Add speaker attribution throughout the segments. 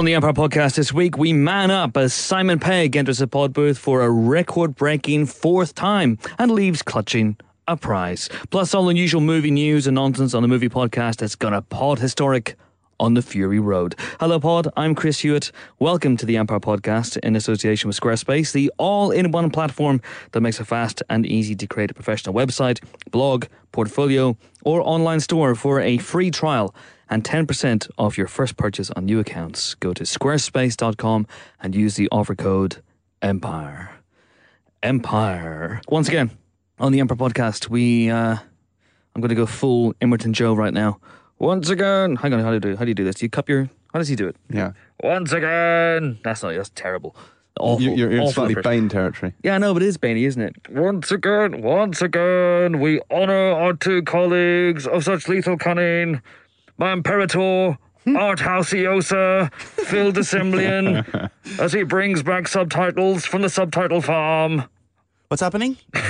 Speaker 1: On the Empire podcast this week, we man up as Simon Pegg enters the pod booth for a record breaking fourth time and leaves clutching a prize. Plus, all unusual movie news and nonsense on the movie podcast that's gonna pod historic on the Fury Road. Hello, Pod. I'm Chris Hewitt. Welcome to the Empire Podcast in association with Squarespace, the all in one platform that makes it fast and easy to create a professional website, blog, portfolio, or online store for a free trial and 10% off your first purchase on new accounts. Go to squarespace.com and use the offer code EMPIRE. Empire. Once again, on the Emperor podcast, we uh I'm gonna go full Immortan Joe right now. Once again, hang on, how do you do? How do you do this? Do you cup your? How does he do it?
Speaker 2: Yeah.
Speaker 1: Once again, that's not. That's terrible. Awful.
Speaker 2: You- You're in slightly. Bane territory.
Speaker 1: Yeah, I know, but it is Bainey, isn't it? Once again, once again, we honour our two colleagues of such lethal cunning, my Imperator, hmm? Art Halcyosa, Phil de Semlyen, as he brings back subtitles from the subtitle farm.
Speaker 3: What's happening?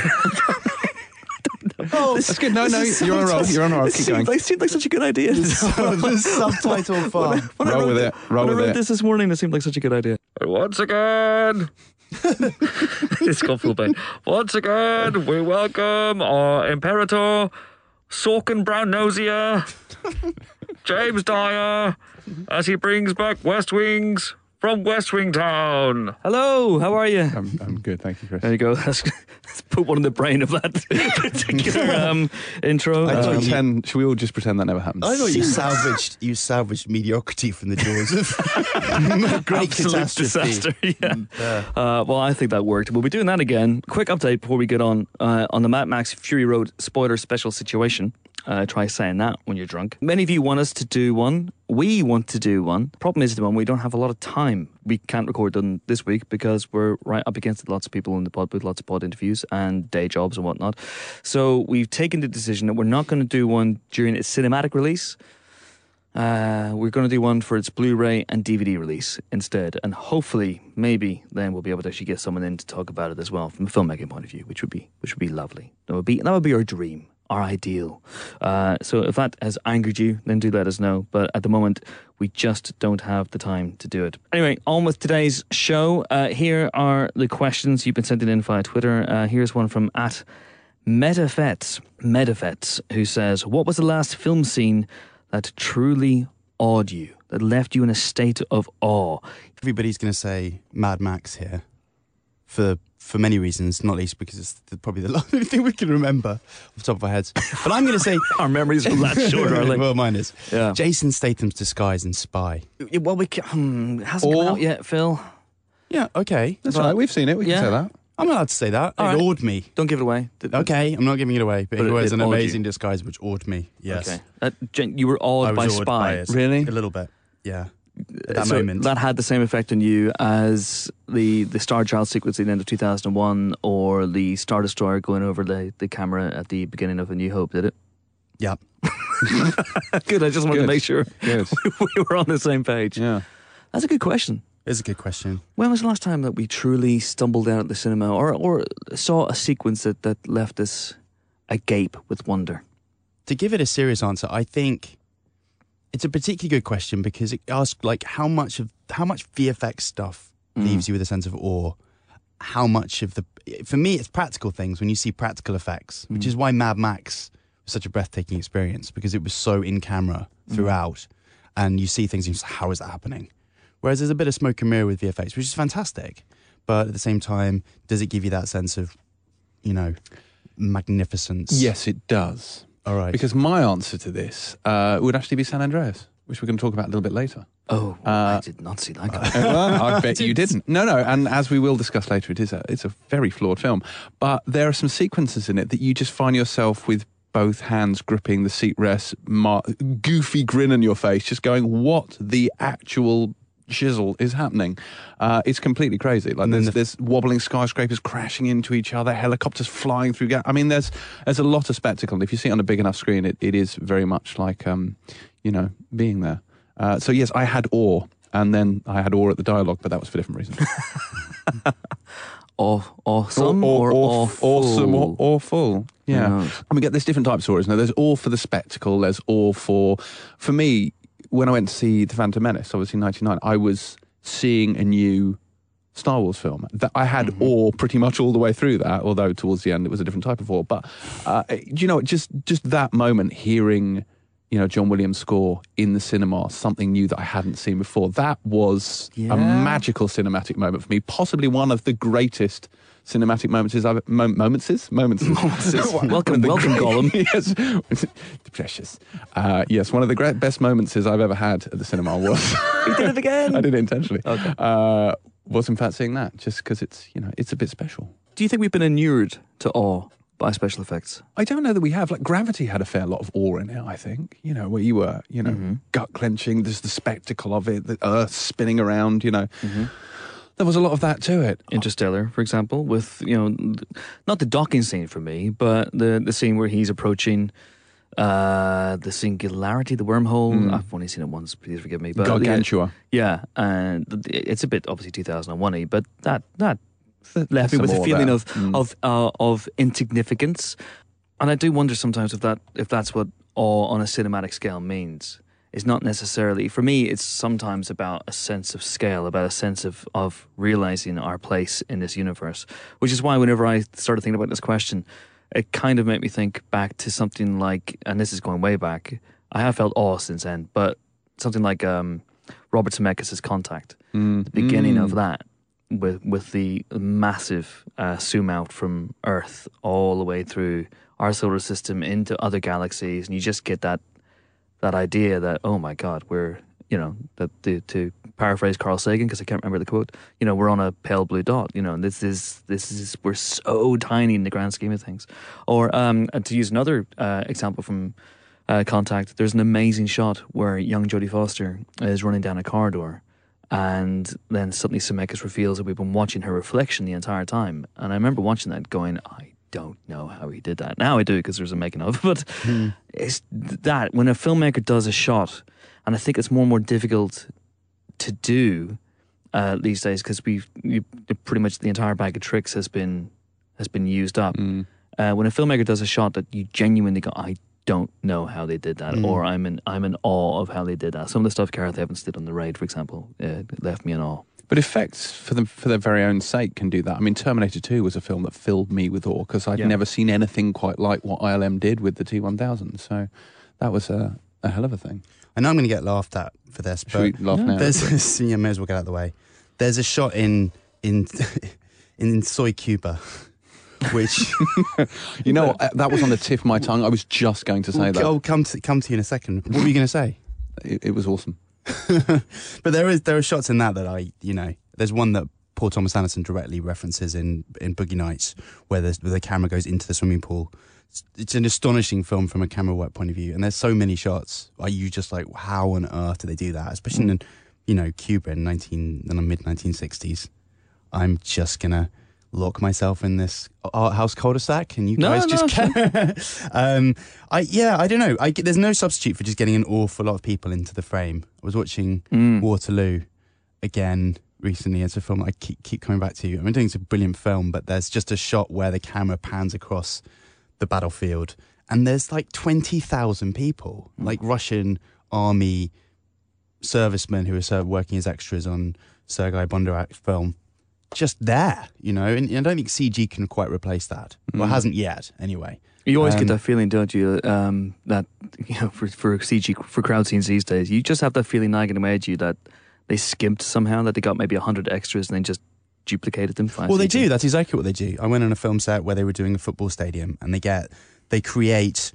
Speaker 2: Oh, this, that's good. No, no, you're on a roll. You're on a roll. Keep going.
Speaker 1: It seemed like such a good idea.
Speaker 3: the subtitle farm.
Speaker 1: When I
Speaker 2: Roll
Speaker 1: wrote
Speaker 2: with it. Roll
Speaker 1: when I
Speaker 2: with
Speaker 1: wrote
Speaker 2: it.
Speaker 1: this this morning, it seemed like such a good idea. Once again, it's got full bait. Once again, we welcome our Imperator, Sorkin Brown Nosier, James Dyer, as he brings back West Wings from West Wing Town. Hello, how are you?
Speaker 2: I'm, I'm good. Thank you, Chris.
Speaker 1: There you go. Let's, let's put one in the brain of that particular um, intro.
Speaker 2: Let's
Speaker 1: Um,
Speaker 2: pretend. Should we all just pretend that never happened?
Speaker 3: I thought you salvaged you salvaged mediocrity from the jaws of great
Speaker 1: Absolute
Speaker 3: catastrophe.
Speaker 1: disaster. Yeah. Uh, well, I think that worked. We'll be doing that again. Quick update before we get on uh, on the Mad Max Fury Road spoiler special situation. Uh, try saying that when you're drunk. Many of you want us to do one. We want to do one. Problem is, the one we don't have a lot of time. We can't record them this week because we're right up against. Lots of people in the pod with lots of pod interviews and day jobs and whatnot. So we've taken the decision that we're not going to do one during its cinematic release. Uh, we're going to do one for its Blu-ray and DVD release instead, and hopefully, maybe then we'll be able to actually get someone in to talk about it as well from a filmmaking point of view, which would be which would be lovely. That would be that would be our dream, our ideal. Uh, so if that has angered you, then do let us know. But at the moment, we just don't have the time to do it. Anyway, on with today's show. Uh, here are the questions you've been sending in via Twitter. Uh, here's one from at Metafets, Metafets, who says, What was the last film scene that truly awed you, that left you in a state of awe?
Speaker 3: Everybody's going to say Mad Max here for for many reasons, not least because it's the, probably the only thing we can remember off the top of our heads. But I'm going to say
Speaker 1: Our memories are that short, are they?
Speaker 3: well, mine is.
Speaker 1: Yeah.
Speaker 3: Jason Statham's disguise and Spy.
Speaker 1: Well, we can, hmm, it hasn't come
Speaker 2: Or-
Speaker 1: out yet, Phil.
Speaker 3: Yeah, okay.
Speaker 2: That's
Speaker 1: But-
Speaker 2: all right. We've seen it. We can say that.
Speaker 3: I'm allowed to say that.
Speaker 1: All
Speaker 3: it
Speaker 1: right.
Speaker 3: awed me.
Speaker 1: Don't give it away. Th-
Speaker 3: Okay, I'm not giving it away, but,
Speaker 1: But
Speaker 3: he
Speaker 1: it-
Speaker 3: was
Speaker 1: it
Speaker 3: an
Speaker 1: awed you.
Speaker 3: amazing disguise which awed me. Yes.
Speaker 1: Okay. Uh, Jen, you were awed
Speaker 3: I
Speaker 1: by
Speaker 3: was awed
Speaker 1: Spy.
Speaker 3: by it.
Speaker 2: Really?
Speaker 3: A little bit. Yeah. At that
Speaker 1: So
Speaker 3: moment.
Speaker 1: That had the same effect on you as the, the Star Child sequence at the end of 2001 or the Star Destroyer going over the, the camera at the beginning of A New Hope, did it?
Speaker 3: yeah.
Speaker 1: Good, I just wanted to make sure
Speaker 2: Good.
Speaker 1: we were on the same page.
Speaker 2: Yeah.
Speaker 1: That's a good question.
Speaker 3: It's a good question.
Speaker 1: When was the last time that we truly stumbled out at the cinema or, or saw a sequence that, that left us agape with wonder?
Speaker 3: To give it a serious answer, I think it's a particularly good question because it asks like how much of how much VFX stuff mm. leaves you with a sense of awe. How much of the for me it's practical things when you see practical effects, mm. which is why Mad Max was such a breathtaking experience because it was so in camera mm. throughout, and you see things and you say, how is that happening? Whereas there's a bit of smoke and mirror with VFX, which is fantastic, but at the same time, does it give you that sense of, you know, magnificence?
Speaker 2: Yes, it does.
Speaker 3: All right.
Speaker 2: Because my answer to this uh, would actually be San Andreas, which we're going to talk about a little bit later.
Speaker 1: Oh,
Speaker 2: Uh,
Speaker 1: I did not see that. coming.
Speaker 2: Uh, well, I bet you didn't. No, no, and as we will discuss later, it is a it's a very flawed film. But there are some sequences in it that you just find yourself with both hands gripping the seat rest, mar- goofy grin on your face, just going, "What the actual shizzle is happening?" Uh, it's completely crazy. Like there's,
Speaker 3: the-
Speaker 2: there's wobbling skyscrapers crashing into each other, helicopters flying through. Ga- I mean, there's there's a lot of spectacle. And if you see it on a big enough screen, it, it is very much like um, you know being there. Uh, so yes, I had awe, and then I had awe at the dialogue, but that was for different reasons.
Speaker 1: Aw- awesome or, awful?
Speaker 2: awesome or awful. Yeah, and we get there's different types of stories. Now, there's awe for the spectacle. There's awe for, for me, when I went to see The Phantom Menace, obviously '99, I was seeing a new Star Wars film. That I had
Speaker 1: Mm-hmm.
Speaker 2: awe pretty much all the way through that, although towards the end it was a different type of awe. But uh, you know, just just that moment, hearing you know John Williams' score in the cinema, something new that I hadn't seen before. That was
Speaker 1: Yeah.
Speaker 2: a magical cinematic moment for me, possibly one of the greatest cinematic moments I've mo- moments is moments
Speaker 1: welcome, welcome, Gollum.
Speaker 2: yes, precious. Uh, yes, one of the great best moments is I've ever had at the cinema was.
Speaker 1: You did it again.
Speaker 2: I did it intentionally.
Speaker 1: Okay.
Speaker 2: Uh, was in fact seeing that just because it's you know it's a bit special.
Speaker 1: Do you think we've been inured to awe by special effects?
Speaker 2: I don't know that we have like Gravity had a fair lot of awe in it. I think you know where you were you know
Speaker 1: Mm-hmm.
Speaker 2: gut clenching. There's the spectacle of it, the Earth spinning around. You know,
Speaker 1: Mm-hmm.
Speaker 2: There was a lot of that to it.
Speaker 1: Interstellar, for example, with you know, not the docking scene for me, but the the scene where he's approaching uh, the singularity, the wormhole. I've only seen it once. Please forgive me. But yeah,
Speaker 2: Gargantua.
Speaker 1: Yeah, and it's a bit obviously 2001 but that that left me with a feeling of
Speaker 2: Mm.
Speaker 1: of uh, of insignificance, and I do wonder sometimes if that if that's what awe on a cinematic scale means. It's not necessarily for me. It's sometimes about a sense of scale, about a sense of of realizing our place in this universe. Which is why whenever I started thinking about this question, it kind of made me think back to something like, and this is going way back. I have felt awe since then, but something like um, Robert Zemeckis' Contact
Speaker 2: Mm.
Speaker 1: the beginning
Speaker 2: Mm.
Speaker 1: of that with with the massive uh, zoom out from Earth all the way through our solar system into other galaxies, and you just get that that idea that oh my god, we're you know that to, to paraphrase Carl Sagan because I can't remember the quote, you know we're on a pale blue dot, you know, and this is this is we're so tiny in the grand scheme of things. Or um, to use another uh, example from uh, Contact, there's an amazing shot where young Jodie Foster is running down a corridor and then suddenly Zemeckis reveals that we've been watching her reflection the entire time. And I remember watching that going, I don't know how he did that. Now I do because there's a making of, but it's that when a filmmaker does a shot, and I think it's more and more difficult to do uh, these days because we've you, pretty much the entire bag of tricks has been has been used up.
Speaker 2: Mm.
Speaker 1: Uh, when a filmmaker does a shot that you genuinely go, I don't know how they did that,
Speaker 3: Mm.
Speaker 1: or I'm in I'm in awe of how they did that. Some of the stuff Gareth Evans did on the raid, for example, uh, left me in awe.
Speaker 2: But effects for them for their very own sake can do that. I mean, Terminator Two was a film that filled me with awe because I'd
Speaker 1: Yeah.
Speaker 2: never seen anything quite like what ILM did with the T one thousand. So that was a, a hell of a thing.
Speaker 3: I know I'm going to get laughed at for this,
Speaker 2: Should we
Speaker 3: but
Speaker 2: laugh
Speaker 1: Yeah.
Speaker 2: now?
Speaker 3: there's yeah, may as well get out of the way. There's a shot in in in Soy Cuba, which
Speaker 2: You know, what? Uh, that was on the tip of my tongue. I was just going to say
Speaker 3: I'll,
Speaker 2: that.
Speaker 3: I'll come to come to you in a second. What were you going to say?
Speaker 2: It, it was awesome.
Speaker 3: But there is there are shots in that that I you know there's one that Paul Thomas Anderson directly references in in Boogie Nights where, where the camera goes into the swimming pool. It's, it's an astonishing film from a camera work point of view, and there's so many shots. Are you just like how on earth do they do that? Especially in you know Cuba in nineteen in the mid 1960s. I'm just gonna lock myself in this art house cul-de-sac, and you
Speaker 1: No,
Speaker 3: guys
Speaker 1: no,
Speaker 3: just um, I yeah, I don't know. I there's no substitute for just getting an awful lot of people into the frame. I was watching
Speaker 1: Mm.
Speaker 3: Waterloo again recently. It's a film I keep keep coming back to. You I mean, it's a brilliant film, but there's just a shot where the camera pans across the battlefield, and there's like twenty thousand people, like Russian army servicemen who are working as extras on Sergei Bondarchuk's film. Just there, you know, and I don't think CG can quite replace that.
Speaker 2: Mm.
Speaker 3: hasn't yet, anyway.
Speaker 1: You always
Speaker 3: Um,
Speaker 1: get that feeling, don't you? Um, that you know, for for CG for crowd scenes these days, you just have that feeling nagging away at you that they skimped somehow, that they got maybe hundred extras and then just duplicated them.
Speaker 3: Well, they do. That's exactly what they do. I went on a film set where they were doing a football stadium, and they get they create,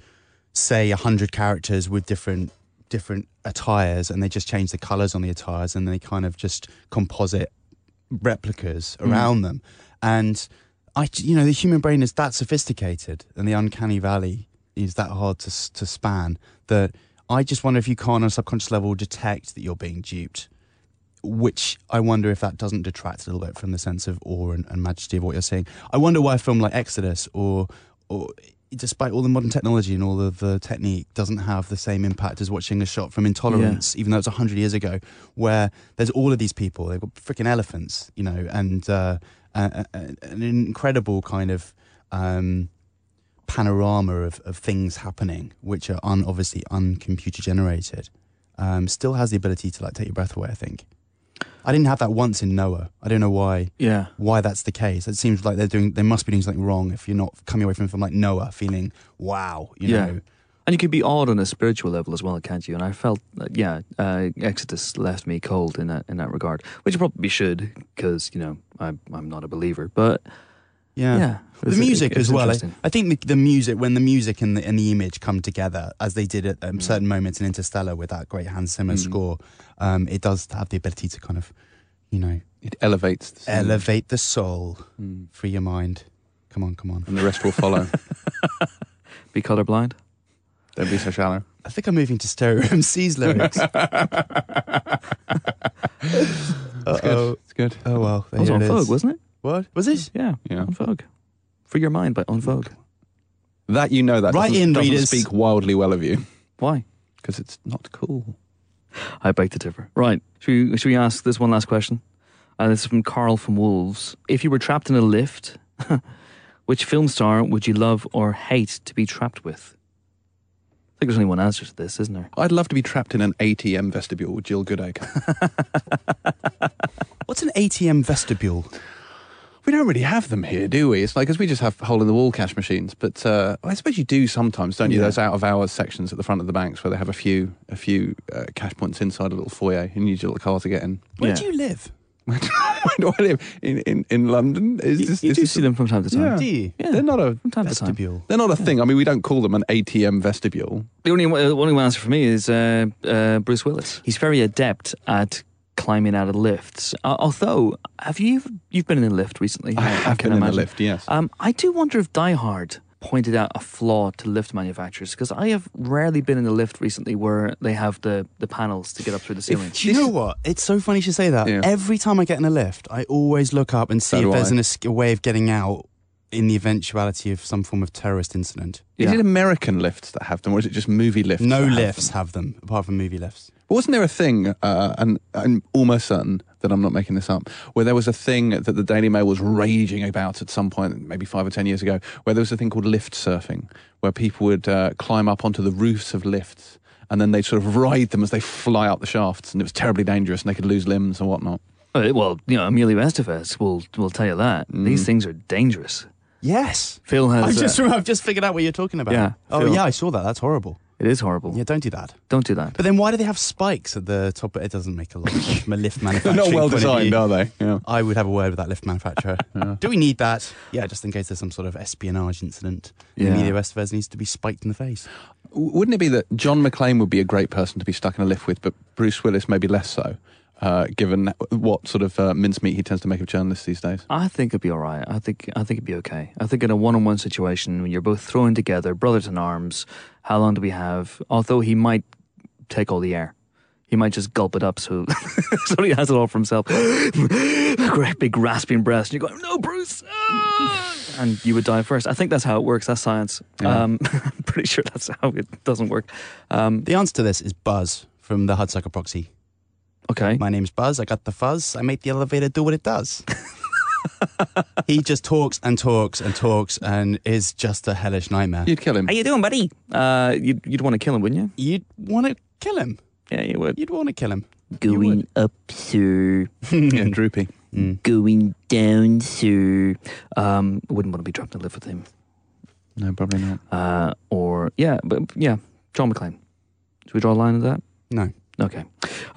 Speaker 3: say, hundred characters with different different attires, and they just change the colors on the attires, and they kind of just composite replicas
Speaker 1: Mm.
Speaker 3: around them. And I, you know, the human brain is that sophisticated, and the uncanny valley is that hard to to span that I just wonder if you can't, on a subconscious level, detect that you're being duped which I wonder if that doesn't detract a little bit from the sense of awe and, and majesty of what you're seeing. I wonder why a film like Exodus, or or despite all the modern technology and all of the technique, doesn't have the same impact as watching a shot from Intolerance, even though it's hundred years ago, where there's all of these people, they've got freaking elephants, you know, and uh, an incredible kind of. Um, panorama of, of things happening which are un, obviously uncomputer generated um, still has the ability to like take your breath away. I think. I didn't have that once in Noah. I don't know why
Speaker 1: Yeah.
Speaker 3: why that's the case. It seems like they're doing they must be doing something wrong if you're not coming away from a film like Noah feeling wow, you
Speaker 1: Yeah.
Speaker 3: know.
Speaker 1: And you could be odd on a spiritual level as well, can't you? And I felt, that, yeah, uh, Exodus left me cold in that in that regard, which probably should, because you know I'm I'm not a believer. But
Speaker 3: Yeah.
Speaker 1: yeah,
Speaker 3: The
Speaker 1: it's-
Speaker 3: music
Speaker 1: it's
Speaker 3: as well. I. I think the, the music, when the music and the, and the image come together, as they did at um, certain moments in Interstellar with that great Hans Zimmer
Speaker 2: Mm.
Speaker 3: score, um, it does have the ability to kind of, you know,
Speaker 2: It elevates the scene.
Speaker 3: elevate the soul,
Speaker 2: Mm.
Speaker 3: free your mind. Come on, come on.
Speaker 2: and the rest will follow.
Speaker 1: Be colorblind.
Speaker 2: Don't be so shallow.
Speaker 3: I think I'm moving to Stereo MC's lyrics.
Speaker 2: It's
Speaker 3: Uh-oh.
Speaker 2: good. It's good.
Speaker 3: Oh well,
Speaker 1: That was on
Speaker 3: it
Speaker 1: Vogue, wasn't it?
Speaker 3: What was it?
Speaker 1: Yeah,
Speaker 2: Yeah.
Speaker 1: En Vogue. Free Your Mind by En Vogue.
Speaker 2: That you know that
Speaker 3: Right
Speaker 2: doesn't,
Speaker 3: in,
Speaker 2: doesn't
Speaker 3: readers.
Speaker 2: speak wildly well of you
Speaker 1: Why?
Speaker 2: because it's not cool.
Speaker 1: I beg to differ. Right. Should we, should we ask this one last question? Uh, this is from Carl from Wolves. If you were trapped in a lift, which film star would you love or hate to be trapped with? I think there's only one answer to this, isn't there?
Speaker 2: I'd love to be trapped in an ATM vestibule with Jill Goodacre.
Speaker 3: What's an ATM vestibule?
Speaker 2: We don't really have them here, do we? It's like because we just have hole in the wall cash machines. But uh, I suppose you do sometimes, don't you?
Speaker 3: Yeah.
Speaker 2: Those out of hours sections at the front of the banks where they have a few a few uh, cash points inside a little foyer. and You need your little car to get in.
Speaker 3: Where
Speaker 1: Yeah.
Speaker 3: do you live?
Speaker 2: Where do I live? In in, in London? Is
Speaker 1: You,
Speaker 2: this,
Speaker 1: you
Speaker 2: is
Speaker 1: do
Speaker 2: this
Speaker 1: see them from time to time.
Speaker 2: Yeah.
Speaker 3: Do you?
Speaker 1: Yeah,
Speaker 2: They're not a
Speaker 1: from time to time.
Speaker 3: Vestibule.
Speaker 2: they're not a thing. I mean, we don't call them an ATM vestibule.
Speaker 1: The only, uh, only answer for me is uh, uh, Bruce Willis. He's very adept at climbing out of lifts. Uh, although, have you you've been in a lift recently?
Speaker 2: I have
Speaker 1: can
Speaker 2: been in a lift. Yes.
Speaker 1: Um, I do wonder if Die Hard pointed out a flaw to lift manufacturers because I have rarely been in a lift recently where they have the, the panels to get up through the ceiling.
Speaker 3: Do you know what? It's so funny you should say that.
Speaker 2: Yeah.
Speaker 3: Every time I get in a lift, I always look up and see
Speaker 2: So
Speaker 3: if there's an, a way of getting out in the eventuality of some form of terrorist incident.
Speaker 2: Is
Speaker 1: Yeah.
Speaker 2: it American lifts that have them, or is it just movie lifts?
Speaker 3: no
Speaker 2: that have
Speaker 3: lifts
Speaker 2: them?
Speaker 3: have them, apart from movie lifts.
Speaker 2: But wasn't there a thing, uh, and I'm almost certain that I'm not making this up, where there was a thing that the Daily Mail was raging about at some point, maybe five or ten years ago, where there was a thing called lift surfing, where people would uh, climb up onto the roofs of lifts and then they'd sort of ride them as they fly up the shafts, and it was terribly dangerous, and they could lose limbs and whatnot.
Speaker 1: Uh, well, you know, Emilio Estevez will will tell you that these things are dangerous.
Speaker 3: Yes.
Speaker 1: Phil has.
Speaker 3: I've
Speaker 1: has.
Speaker 3: just,
Speaker 1: uh,
Speaker 3: I've just figured out what you're talking about.
Speaker 1: Yeah,
Speaker 3: Oh,
Speaker 1: Phil.
Speaker 3: yeah, I saw that. That's horrible.
Speaker 1: It is horrible.
Speaker 3: Yeah, don't do that.
Speaker 1: Don't do that.
Speaker 3: But then why do they have spikes at the top? It doesn't make a lot of sense from a lift
Speaker 2: They're not well
Speaker 3: point of view.
Speaker 2: designed, are they? Yeah.
Speaker 3: I would have a word with that lift manufacturer. Do we need that? Yeah, just in case there's some sort of espionage incident.
Speaker 1: Yeah.
Speaker 3: Emilio Estevez needs to be spiked in the face.
Speaker 2: Wouldn't it be that John McClane would be a great person to be stuck in a lift with, but Bruce Willis maybe less so, uh, given what sort of uh, mincemeat he tends to make of journalists these days?
Speaker 1: I think it'd be all right. I think I think it'd be okay. I think in a one-on-one situation when you're both thrown together, brothers in arms. How long do we have? Although he might take all the air, he might just gulp it up so so he has it all for himself. Great big rasping breath. And you're going, no, Bruce, ah!" and you would die first. I think that's how it works. That's science.
Speaker 2: Yeah.
Speaker 1: Um, I'm pretty sure that's how it doesn't work. Um,
Speaker 3: The answer to this is Buzz from the Hudsucker Proxy.
Speaker 1: Okay.
Speaker 3: My name's Buzz. I got the fuzz. I make the elevator do what it does. he just talks and talks and talks and is just a hellish nightmare.
Speaker 2: You'd kill him.
Speaker 1: How you doing, buddy? Uh, you'd, you'd want to kill him, wouldn't you?
Speaker 3: You'd want to kill him.
Speaker 1: Yeah, you would.
Speaker 3: You'd want to kill him.
Speaker 1: Going up, sir.
Speaker 2: yeah, droopy.
Speaker 3: Mm.
Speaker 1: going down, sir. Um, wouldn't want to be trapped in live with him.
Speaker 2: No, probably not.
Speaker 1: Uh, or yeah, but yeah, John McClane. Should we draw a line at that?
Speaker 3: No.
Speaker 1: Okay.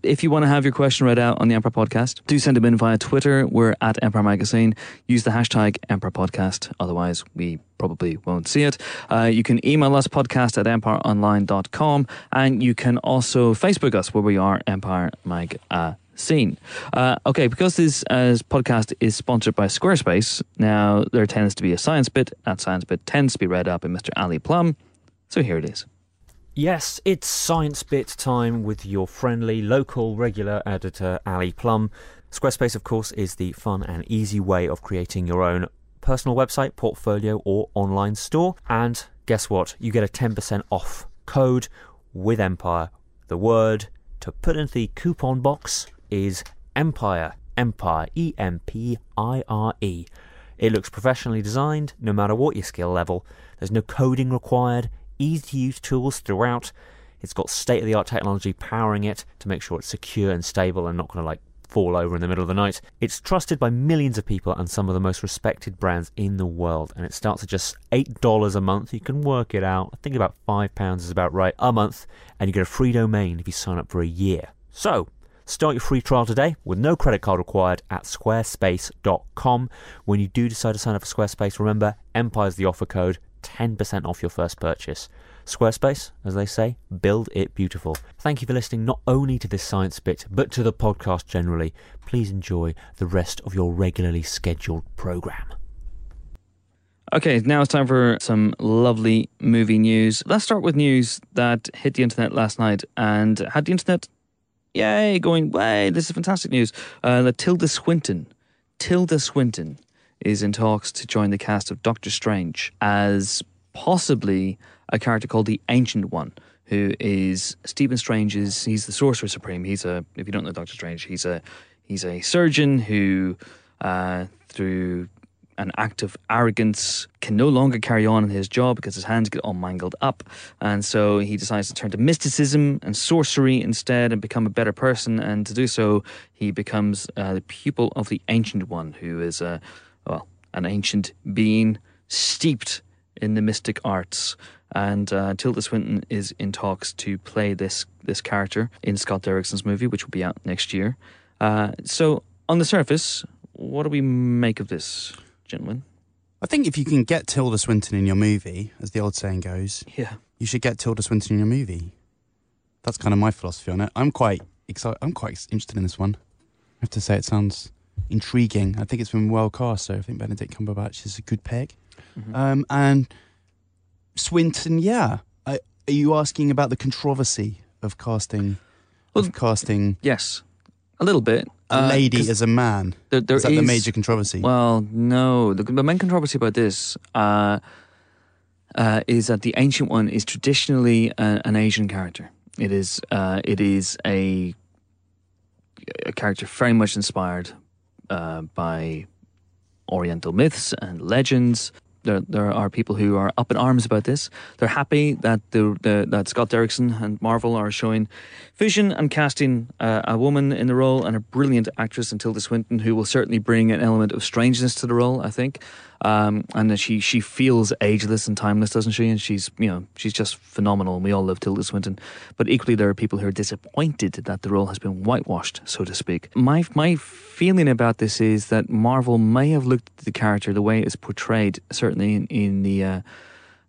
Speaker 1: If you want to have your question read out on the Empire Podcast, do send them in via Twitter. We're at Empire Magazine. Use the hashtag Empire Podcast. Otherwise, we probably won't see it. Uh, you can email us podcast at empireonline.com and you can also Facebook us where we are Empire Magazine. Uh, okay, because this uh, podcast is sponsored by Squarespace, now there tends to be a science bit. That science bit tends to be read up by Mr. Ali Plumb. So here it is.
Speaker 4: Yes, it's Science Bit time with your friendly local regular editor, Ali Plumb. Squarespace, of course, is the fun and easy way of creating your own personal website, portfolio, or online store. And guess what? You get a 10% off code with Empire. The word to put into the coupon box is Empire. Empire. E M P I R E. It looks professionally designed, no matter what your skill level. There's no coding required, easy to use tools throughout. It's got state of the art technology powering it to make sure it's secure and stable and not going to like fall over in the middle of the night. It's trusted by millions of people and some of the most respected brands in the world. And it starts at just $8 a month. You can work it out. I think about £5 is about right a month. And you get a free domain if you sign up for a year. So, Start your free trial today with no credit card required at squarespace.com. When you do decide to sign up for Squarespace, remember Empire's the offer code, 10% off your first purchase. Squarespace, as they say, build it beautiful. Thank you for listening not only to this science bit, but to the podcast generally. Please enjoy the rest of your regularly scheduled program.
Speaker 1: Okay, now it's time for some lovely movie news. Let's start with news that hit the internet last night and had the internet yay, going, way, this is fantastic news. Uh, that Tilda Swinton, Tilda Swinton is in talks to join the cast of Doctor Strange as possibly a character called the Ancient One, who is Stephen Strange's, he's the Sorcerer Supreme. He's a, if you don't know Doctor Strange, he's a, he's a surgeon who, uh, through an act of arrogance, can no longer carry on in his job because his hands get all mangled up. And so he decides to turn to mysticism and sorcery instead and become a better person. And to do so, he becomes uh, the pupil of the Ancient One, who is a, well, an ancient being steeped in the mystic arts. And uh, Tilda Swinton is in talks to play this this character in Scott Derrickson's movie, which will be out next year. Uh, so, on the surface, what do we make of this? gentlemen.
Speaker 3: I think if you can get Tilda Swinton in your movie, as the old saying goes,
Speaker 1: yeah,
Speaker 3: you should get Tilda Swinton in your movie. That's kind of my philosophy on it. I'm quite excited. I'm quite interested in this one. I have to say, it sounds intriguing. I think it's been well cast. So I think Benedict Cumberbatch is a good pick. Mm-hmm. Um, and Swinton, yeah. are you asking about the controversy of casting? Well, of casting?
Speaker 1: Yes, a little bit
Speaker 3: a uh, lady as a man. There, there is that is, the major controversy?
Speaker 1: Well, no. The, the main controversy about this uh, uh, is that the ancient one is traditionally a, an Asian character. It is. Uh, it is a a character very much inspired uh, by Oriental myths and legends there there are people who are up in arms about this. They're happy that the, the that Scott Derrickson and Marvel are showing vision and casting uh, a woman in the role and a brilliant actress, in Tilda Swinton, who will certainly bring an element of strangeness to the role. I think. Um, and she she feels ageless and timeless, doesn't she? And she's you know she's just phenomenal. And we all love Tilda Swinton, but equally there are people who are disappointed that the role has been whitewashed, so to speak. My my feeling about this is that Marvel may have looked at the character the way it's portrayed, certainly in, in the. Uh,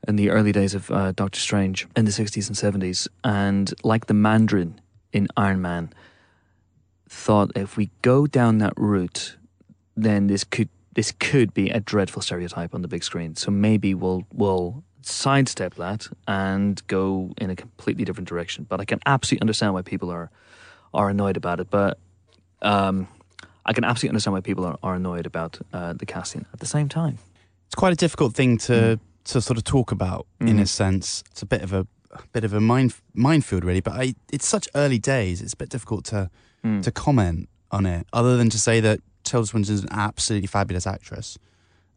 Speaker 1: in the early days of uh, Doctor Strange in the 60s and 70s, and like the Mandarin in Iron Man, thought if we go down that route, then this could this could be a dreadful stereotype on the big screen. So maybe we'll we'll sidestep that and go in a completely different direction. But I can absolutely understand why people are are annoyed about it. But um, I can absolutely understand why people are, are annoyed about uh, the casting. At the same time,
Speaker 3: it's quite a difficult thing to mm. to sort of talk about mm. in a sense. It's a bit of a, a bit of a mind minefield, really. But I, it's such early days. It's a bit difficult to mm. to comment on it, other than to say that Tilda Swinton is an absolutely fabulous actress.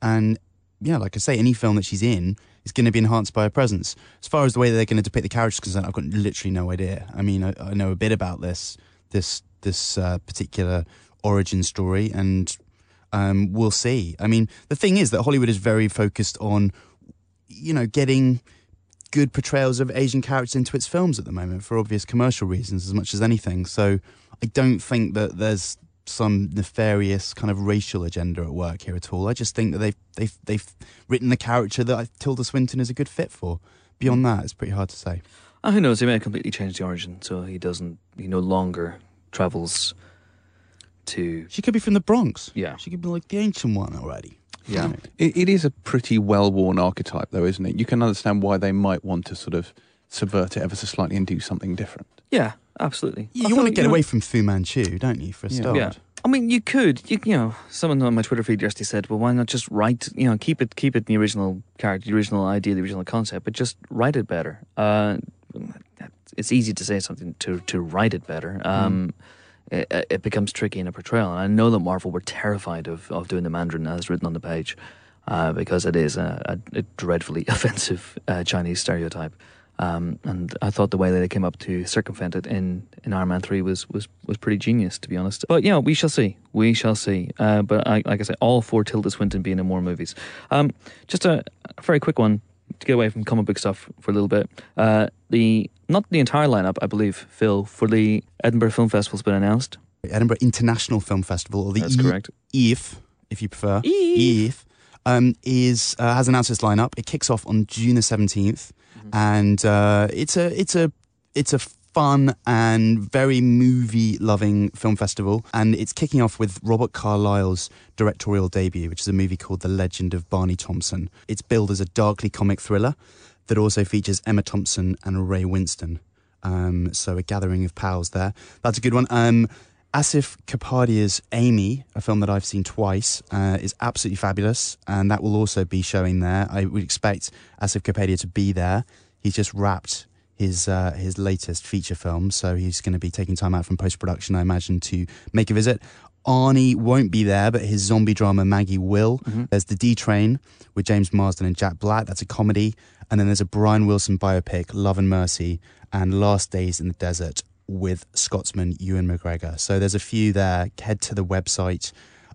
Speaker 3: And yeah, like I say, any film that she's in is going to be enhanced by her presence. As far as the way that they're going to depict the characters concerned, I've got literally no idea. I mean, I, I know a bit about this this this uh, particular origin story, and um, we'll see. I mean, the thing is that Hollywood is very focused on, you know, getting good portrayals of Asian characters into its films at the moment for obvious commercial reasons, as much as anything. So I don't think that there's some nefarious kind of racial agenda at work here at all. I just think that they've they've they've written the character that Tilda Swinton is a good fit for. Beyond that, it's pretty hard to say.
Speaker 1: Oh, who knows? He may have completely changed the origin, so he doesn't. He no longer travels to.
Speaker 3: She could be from the Bronx.
Speaker 1: Yeah,
Speaker 3: she could be like the ancient one already.
Speaker 1: Yeah,
Speaker 2: it, it is a pretty well-worn archetype, though, isn't it? You can understand why they might want to sort of subvert it ever so slightly and do something different.
Speaker 1: Yeah, absolutely.
Speaker 3: You, you want to get away from Fu Manchu, don't you, for a
Speaker 1: yeah.
Speaker 3: start?
Speaker 1: Yeah. I mean, you could, you, you know, someone on my Twitter feed yesterday said, "Well, why not just write? You know, keep it, keep it the original character, the original idea, the original concept, but just write it better." Uh, it's easy to say something to to write it better. Um, mm. it, it, becomes tricky in a portrayal, and I know that Marvel were terrified of of doing the Mandarin as written on the page, uh, because it is a, a, a dreadfully offensive uh, Chinese stereotype. Um, and I thought the way that they came up to circumvent it in, in Iron Man 3 was, was, was pretty genius, to be honest. But, you know, we shall see. We shall see. Uh, but I, like I say, all for Tilda Swinton being in more movies. Um, just a, a very quick one to get away from comic book stuff for a little bit. Uh, the Not the entire lineup, I believe, Phil, for the Edinburgh Film Festival has been announced.
Speaker 3: Edinburgh International Film Festival, or the
Speaker 1: That's
Speaker 3: E-
Speaker 1: correct.
Speaker 3: EIF, if you prefer,
Speaker 1: EIF.
Speaker 3: Um, is uh, has announced its lineup. It kicks off on June the 17th
Speaker 1: Mm-hmm.
Speaker 3: and uh, it's a it's a it's a fun and very movie loving film festival, and it's kicking off with Robert Carlyle's directorial debut, which is a movie called The Legend of Barney Thompson. It's billed as a darkly comic thriller that also features Emma Thompson and Ray Winstone. Um, so a gathering of pals there. That's a good one. Um, Asif Kapadia's Amy, a film that I've seen twice, uh, is absolutely fabulous, and that will also be showing there. I would expect Asif Kapadia to be there. He's just wrapped his uh, his latest feature film, so he's going to be taking time out from post production, I imagine, to make a visit. Arnie won't be there, but his zombie drama Maggie will. There's the D Train with James Marsden and Jack Black. That's a comedy, and then there's a Brian Wilson biopic, Love and Mercy, and Last Days in the Desert with Scotsman Ewan McGregor. So there's a few there. Head to the website,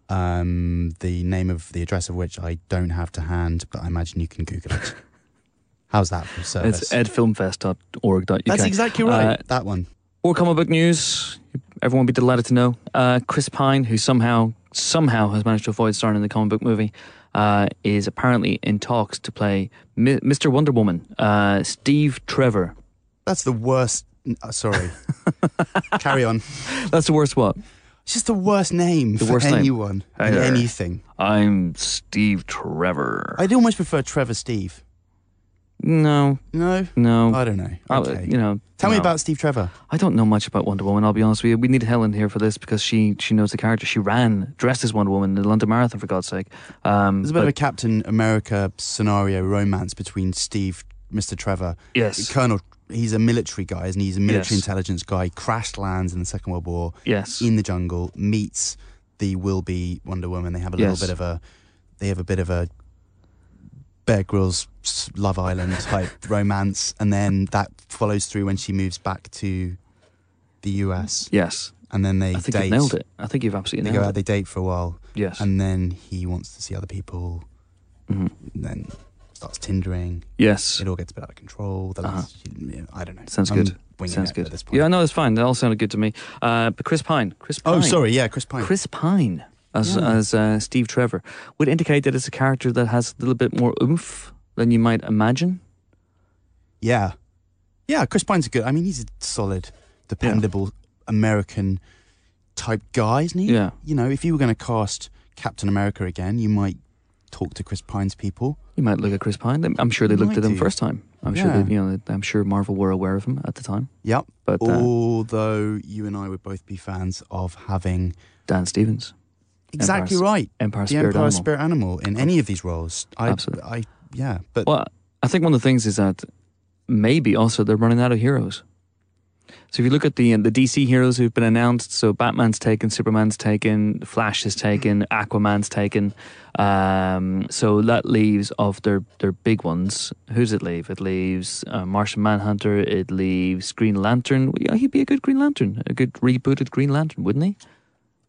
Speaker 3: um, the name of the address of which I don't have to hand, but I imagine you can Google it. How's that for service?
Speaker 1: It's edfilmfest.org.uk.
Speaker 3: That's exactly right.
Speaker 1: Uh,
Speaker 3: that one.
Speaker 1: More comic book news. Everyone will be delighted to know. Uh, Chris Pine, who somehow somehow has managed to avoid starring in the comic book movie, uh, is apparently in talks to play Mi- Mr. Wonder Woman. Uh, Steve Trevor.
Speaker 3: That's the worst. Uh, sorry. Carry on.
Speaker 1: That's the worst. What?
Speaker 3: It's just the worst name
Speaker 1: The
Speaker 3: for
Speaker 1: worst name.
Speaker 3: anyone
Speaker 1: Hey
Speaker 3: in
Speaker 1: there.
Speaker 3: anything.
Speaker 1: I'm Steve Trevor.
Speaker 3: I'd almost prefer Trevor Steve.
Speaker 1: no,
Speaker 3: No,
Speaker 1: no.
Speaker 3: I don't know.
Speaker 1: I-
Speaker 3: Okay.
Speaker 1: you know.
Speaker 3: Tell me
Speaker 1: no.
Speaker 3: about Steve Trevor.
Speaker 1: I don't know much about Wonder Woman. I'll be honest with you. We need Helen here for this because she she knows the character. She ran dressed as Wonder Woman in the London Marathon for God's sake. Um,
Speaker 3: There's a bit of a
Speaker 1: but-
Speaker 3: Captain America scenario romance between Steve, Mr. Trevor,
Speaker 1: yes,
Speaker 3: Colonel. He's a military guy, isn't he? He's a military
Speaker 1: Yes.
Speaker 3: intelligence guy. Crash lands in the Second World War
Speaker 1: yes,
Speaker 3: in the jungle, meets the will be Wonder Woman. They have a
Speaker 1: Yes.
Speaker 3: little bit of a, they have a bit of a Bear Grylls Love Island type romance, and then that follows through when she moves back to the US,
Speaker 1: yes.
Speaker 3: and then they
Speaker 1: I think
Speaker 3: date.
Speaker 1: you've nailed it. I think you've absolutely
Speaker 3: They go
Speaker 1: nailed
Speaker 3: out,
Speaker 1: it.
Speaker 3: they date for a while,
Speaker 1: Yes.
Speaker 3: and then he wants to see other people,
Speaker 1: Mhm.
Speaker 3: and then starts tindering.
Speaker 1: Yes.
Speaker 3: It all gets a bit out of control. The
Speaker 1: Uh-huh.
Speaker 3: last, you know, I don't know.
Speaker 1: Sounds
Speaker 3: I'm
Speaker 1: good. Sounds good.
Speaker 3: At this point.
Speaker 1: Yeah, no, it's fine. That all sounded good to me. Uh, but Chris Pine. Chris Pine.
Speaker 3: Oh, sorry. Yeah, Chris Pine.
Speaker 1: Chris Pine as
Speaker 3: Yeah.
Speaker 1: as uh, Steve Trevor would indicate that it's a character that has a little bit more oomph than you might imagine.
Speaker 3: Yeah. Yeah, Chris Pine's a good. I mean, he's a solid, dependable American type guy, isn't he?
Speaker 1: Yeah.
Speaker 3: You know, if you were going to cast Captain America again, you might talk to Chris Pine's people.
Speaker 1: You might look at Chris Pine. I'm sure they
Speaker 3: You
Speaker 1: looked at him
Speaker 3: do.
Speaker 1: first time. I'm sure
Speaker 3: Yeah.
Speaker 1: that you know. I'm sure Marvel were aware of him at the time.
Speaker 3: Yep.
Speaker 1: But uh,
Speaker 3: Although you and I would both be fans of having
Speaker 1: Dan Stevens,
Speaker 3: exactly
Speaker 1: Empire's-
Speaker 3: right
Speaker 1: Empire
Speaker 3: the
Speaker 1: Spirit
Speaker 3: Empire
Speaker 1: Animal.
Speaker 3: Spirit Animal in any of these roles. I,
Speaker 1: Absolutely.
Speaker 3: I, yeah, but
Speaker 1: Well, I think one of the things is that maybe also they're running out of heroes. So if you look at the the DC heroes who've been announced, so Batman's taken, Superman's taken, Flash is taken, Aquaman's taken. Um, so that leaves of their their big ones. Who's it leave? It leaves uh, Martian Manhunter. It leaves Green Lantern. Well, Yeah, he'd be a good Green Lantern, a good rebooted Green Lantern, wouldn't he?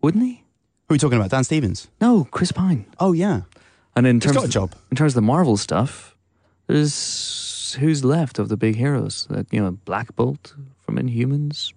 Speaker 1: Wouldn't he?
Speaker 3: who are we talking about? Dan Stevens.
Speaker 1: No, Chris Pine.
Speaker 3: Oh yeah,
Speaker 1: And in
Speaker 3: he's
Speaker 1: terms
Speaker 3: got a
Speaker 1: of-
Speaker 3: job.
Speaker 1: in terms of the Marvel stuff, there's who's left of the big heroes? That you know, Black Bolt from Inhumans.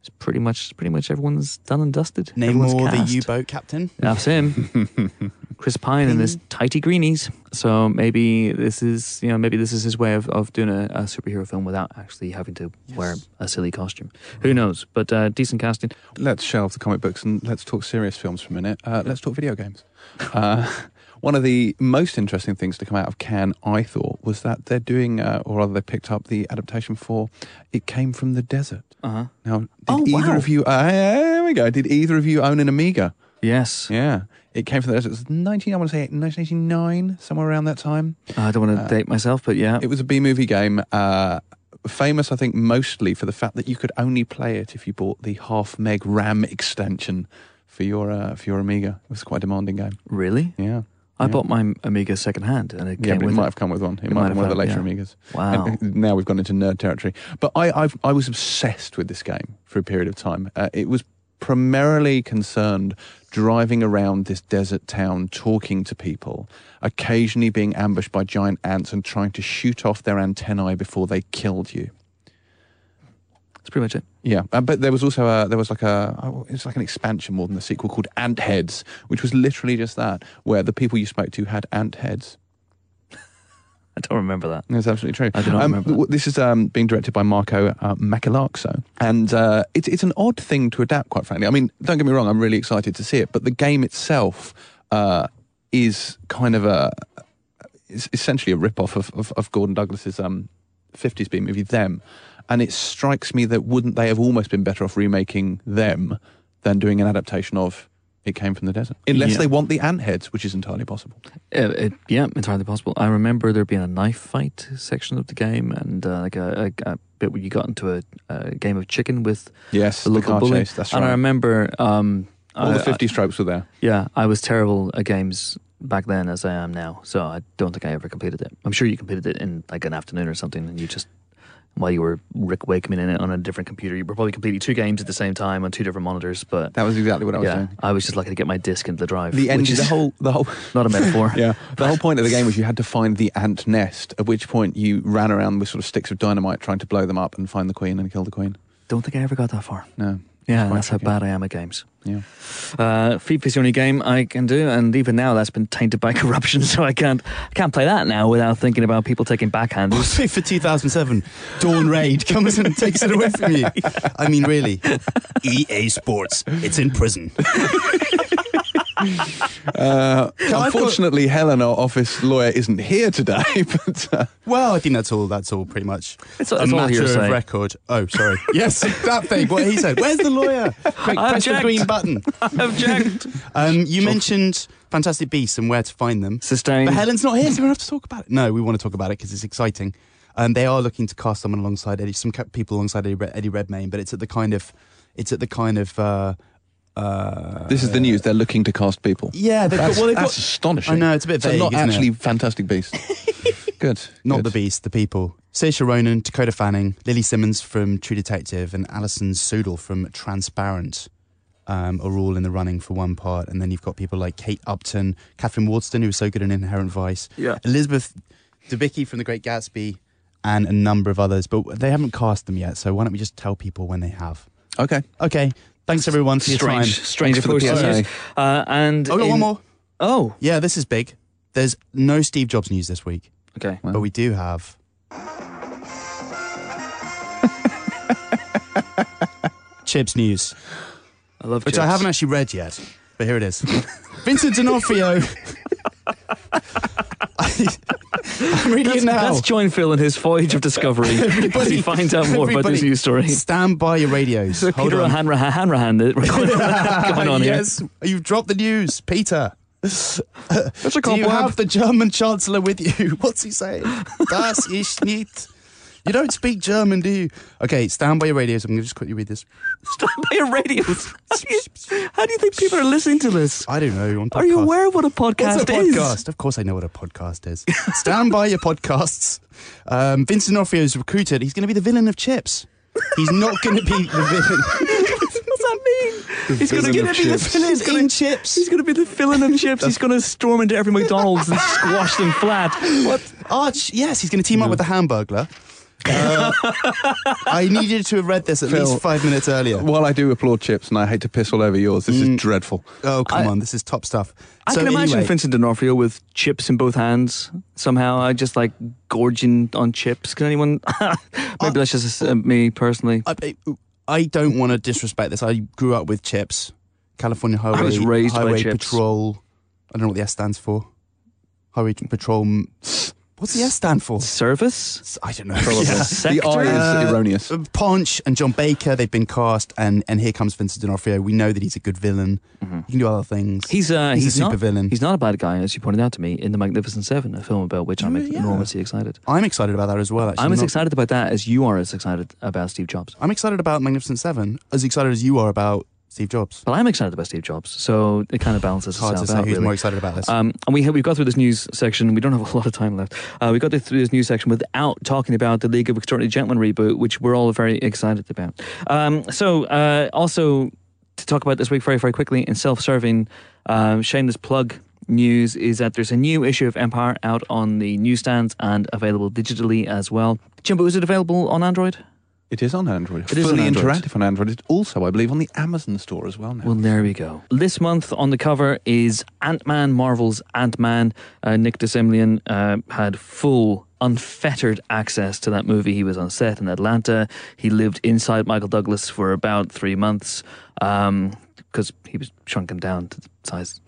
Speaker 1: It's pretty much pretty much everyone's done and dusted.
Speaker 3: Name
Speaker 1: Everyone's
Speaker 3: more the. U-boat captain.
Speaker 1: That's him. Chris Pine and his tighty greenies. So maybe this is you know maybe this is his way of, of doing a, a superhero film without actually having to wear a silly costume. Who knows? But uh, decent casting.
Speaker 2: Let's shelve the comic books and let's talk serious films for a minute. Uh, let's talk video games. Uh, one of the most interesting things to come out of Cannes, I thought, was that they're doing, uh, or rather, they picked up the adaptation for "It Came from the Desert."
Speaker 1: Uh huh.
Speaker 2: Now, did
Speaker 1: Oh,
Speaker 2: either
Speaker 1: wow.
Speaker 2: of you? Uh, there we go. Did either of you own an Amiga?
Speaker 1: Yes.
Speaker 2: Yeah, it came from the desert. It was 19. I want to say 1989, somewhere around that time.
Speaker 1: I don't want to
Speaker 2: Uh,
Speaker 1: date myself, but yeah.
Speaker 2: It was a B movie game. Uh, famous, I think, mostly for the fact that you could only play it if you bought the half meg RAM extension for your uh, for your Amiga. It was quite a demanding game.
Speaker 1: really?
Speaker 2: Yeah.
Speaker 1: I
Speaker 2: Yeah.
Speaker 1: bought my Amiga second hand, and it
Speaker 2: Yeah,
Speaker 1: came
Speaker 2: but it
Speaker 1: with
Speaker 2: might
Speaker 1: it.
Speaker 2: have come with one. It,
Speaker 1: It
Speaker 2: might
Speaker 1: might
Speaker 2: have one of the later
Speaker 1: yeah.
Speaker 2: Amigas.
Speaker 1: Wow.
Speaker 2: And now we've gone into nerd territory. But I, I've, I was obsessed with this game for a period of time. Uh, it was primarily concerned driving around this desert town, talking to people, occasionally being ambushed by giant ants and trying to shoot off their antennae before they killed you.
Speaker 1: That's pretty much it.
Speaker 2: Yeah, uh, but there was also a there was like a oh, it was like an expansion more than a sequel called Ant Heads, which was literally just that, where the people you spoke to had ant heads.
Speaker 1: I don't remember that.
Speaker 2: That's absolutely true.
Speaker 1: I do not
Speaker 2: um,
Speaker 1: remember that.
Speaker 2: This is um, being directed by Marco uh, and uh, it's it's an odd thing to adapt. Quite frankly, I mean, don't get me wrong, I'm really excited to see it, but the game itself uh, is kind of a is essentially a rip off of, of, of Gordon Douglas's um, 50s B movie Them, and it strikes me that wouldn't they have almost been better off remaking Them than doing an adaptation of It Came from the Desert, unless
Speaker 1: Yeah.
Speaker 2: they want the ant heads, which is entirely possible.
Speaker 1: Uh, it, yeah, entirely possible. I remember there being a knife fight section of the game, and uh, like a, a, a bit where you got into a, a game of chicken with
Speaker 2: Yes,
Speaker 1: the
Speaker 2: the
Speaker 1: local
Speaker 2: car
Speaker 1: bully.
Speaker 2: chase. That's right.
Speaker 1: and I remember um,
Speaker 2: All
Speaker 1: I-
Speaker 2: the 50 tropes were there.
Speaker 1: Yeah, I was terrible at games back then as I am now, so I don't think I ever completed it. I'm sure you completed it in like an afternoon or something, and you just while you were Rick Wakeman in it on a different computer, you were probably completing two games at the same time on two different monitors. But
Speaker 2: That was exactly what I was
Speaker 1: yeah,
Speaker 2: doing.
Speaker 1: I was just lucky to get my disc into the drive.
Speaker 2: The end,
Speaker 1: which is
Speaker 2: the whole, the whole,
Speaker 1: not a metaphor.
Speaker 2: yeah, the whole point of the game was you had to find the ant nest. At which point you ran around with sort of sticks of dynamite trying to blow them up and find the queen and kill the queen.
Speaker 1: Don't think I ever got that far.
Speaker 2: No,
Speaker 1: Yeah,
Speaker 2: quite
Speaker 1: that's how bad I am at games.
Speaker 2: yeah.
Speaker 1: Uh, FIFA's the only game I can do, and even now that's been tainted by corruption, so I can't I can't play that now without thinking about people taking backhanders.
Speaker 3: FIFA 2007, Dawn Raid comes and takes it away from you. I mean, really. EA Sports, it's in prison.
Speaker 2: Uh,
Speaker 3: I've got-
Speaker 2: unfortunately, Helen, our office lawyer, isn't here today. But uh,
Speaker 3: Well, I think that's all. That's all, pretty much.
Speaker 1: It's-
Speaker 3: a
Speaker 1: it's all
Speaker 3: matter
Speaker 1: hearsay.
Speaker 3: of record. Oh, sorry. yes, that thing. What he said. Where's the lawyer? Quick,
Speaker 1: I
Speaker 3: press the green button.
Speaker 1: Object.
Speaker 3: Um, you mentioned Fantastic Beasts and where to find them.
Speaker 1: Sustained.
Speaker 3: But Helen's not here, so we don't have to talk about it. No, we want to talk about it because it's exciting. Um, they are looking to cast someone alongside Eddie, some people alongside Eddie, Eddie Redmayne, but it's at the kind of, it's at the kind of. Uh, uh,
Speaker 2: this is the news. They're looking to cast people.
Speaker 3: Yeah, they've
Speaker 2: That's,
Speaker 3: got. Well, they've
Speaker 2: that's
Speaker 3: got
Speaker 2: astonishing.
Speaker 3: I know, it's a bit
Speaker 2: So
Speaker 3: vague,
Speaker 2: not
Speaker 3: isn't it?
Speaker 2: actually Fantastic Beast. good.
Speaker 3: not
Speaker 2: good.
Speaker 3: the Beast, the people. Saoirse Ronan, Dakota Fanning, Lili Simmons from True Detective, and Alison Sudol from Transparent. Um, are all in the running for one part, and then you've got people like Kate Upton, Katherine Waterston, who was so good in Inherent Vice,
Speaker 1: Yeah.
Speaker 3: Elizabeth Debicki from The Great Gatsby, and a number of others, but they haven't cast them yet. So why don't we just tell people when they have?
Speaker 2: Okay.
Speaker 3: Okay, thanks everyone for your time.
Speaker 1: Strange,
Speaker 2: Thanks for the. PSA.
Speaker 1: Uh, and
Speaker 3: Oh, no,
Speaker 1: in-
Speaker 3: one more.
Speaker 1: Oh,
Speaker 3: Yeah, this is big. There's no Steve Jobs news this week,
Speaker 1: okay.
Speaker 2: Wow.
Speaker 3: but we do have. Chips news.
Speaker 1: I love
Speaker 3: which
Speaker 1: chips.
Speaker 3: I haven't actually read yet, but here it is. Vincent D'Onofrio. I'm reading
Speaker 1: Let's,
Speaker 3: it now.
Speaker 1: let's join Phil in his voyage of discovery as he finds out more about this news story.
Speaker 3: Stand by your radios.
Speaker 1: So
Speaker 3: Hold
Speaker 1: Peter
Speaker 3: on.
Speaker 1: Hanrahan, Hanrahan it- going on here.
Speaker 3: yes, you've dropped the news, Peter. Do you have the German Chancellor with you? What's he saying? das ist nicht. You don't speak German, do you? Okay, stand by your radios. I'm going to just quickly read this.
Speaker 1: Stand by your radios. How do, you, how do you think people are listening to this?
Speaker 3: I don't know. On
Speaker 1: Are you aware of what a podcast
Speaker 3: What's a
Speaker 1: is?
Speaker 3: podcast? Of course, I know what a podcast is. Stand by your podcasts. Um, Vincent D'Onofrio is recruited. He's going to be the villain of Chips. He's not going to be the villain.
Speaker 1: What's that mean? He's going to be the villain. He's going
Speaker 3: in
Speaker 1: to.
Speaker 3: Chips.
Speaker 1: He's going to be the villain of chips. He's going to storm into every McDonald's and squash them flat. What?
Speaker 3: Arch, yes, he's going to team up with the Hamburglar. Uh, I needed to have read this at
Speaker 2: Phil.
Speaker 3: least five minutes earlier.
Speaker 2: While I do applaud Chips, and I hate to piss all over yours, this is dreadful.
Speaker 3: Oh, come
Speaker 1: I-
Speaker 3: on, this is top stuff.
Speaker 1: I
Speaker 3: So
Speaker 1: can imagine
Speaker 3: anyway,
Speaker 1: Vincent D'Onofrio with chips in both hands. Somehow, I just like gorging on chips. Can anyone? Maybe that's just uh, me personally.
Speaker 3: I, I don't want to disrespect this. I grew up with Chips, California Highway,
Speaker 1: was raised by
Speaker 3: Highway
Speaker 1: Chips.
Speaker 3: Patrol. I don't know what the S stands for. Highway Patrol. What's the S stand for?
Speaker 1: Service.
Speaker 3: I don't know.
Speaker 2: Probably.
Speaker 3: Yeah.
Speaker 2: The I is
Speaker 3: Uh,
Speaker 2: erroneous.
Speaker 3: Uh, Ponch and Jon Baker, they've been cast, and, and here comes Vincent D'Onofrio. We know that he's a good villain. He can do other things.
Speaker 1: He's uh,
Speaker 3: He's a
Speaker 1: he's, not,
Speaker 3: super villain.
Speaker 1: He's not a bad guy, as you pointed out to me in the Magnificent Seven, a film about which I'm
Speaker 3: Oh, yeah.
Speaker 1: enormously excited.
Speaker 3: I'm excited about that as well. Actually,
Speaker 1: I'm as
Speaker 3: Not-
Speaker 1: excited about that as you are as excited about Steve Jobs.
Speaker 3: I'm excited about Magnificent Seven, as excited as you are about Steve Jobs.
Speaker 1: Well, I'm excited about Steve Jobs, so it kind of balances
Speaker 3: It's hard to
Speaker 1: itself
Speaker 3: say
Speaker 1: out.
Speaker 3: who's
Speaker 1: really.
Speaker 3: more excited about this.
Speaker 1: Um, and we have, we've got through this news section. We don't have a lot of time left. Uh, we got through this news section without talking about the League of Extraordinary Gentlemen reboot, which we're all very excited about. Um, so, uh, also to talk about this week very, very quickly in self-serving, um, shameless plug news is that there's a new issue of Empire out on the newsstands and available digitally as well. Jimbo, is it available on Android?
Speaker 2: It is on Android.
Speaker 1: It is
Speaker 2: Fully
Speaker 1: on Android.
Speaker 2: interactive on Android. It's also, I believe, on the Amazon store as well now.
Speaker 1: Well, there we go. This month on the cover is Ant Man, Marvel's Ant Man. Uh, Nick de Semlyen uh, had full, unfettered access to that movie. He was on set in Atlanta. He lived inside Michael Douglas for about three months because he was shrunken down to the size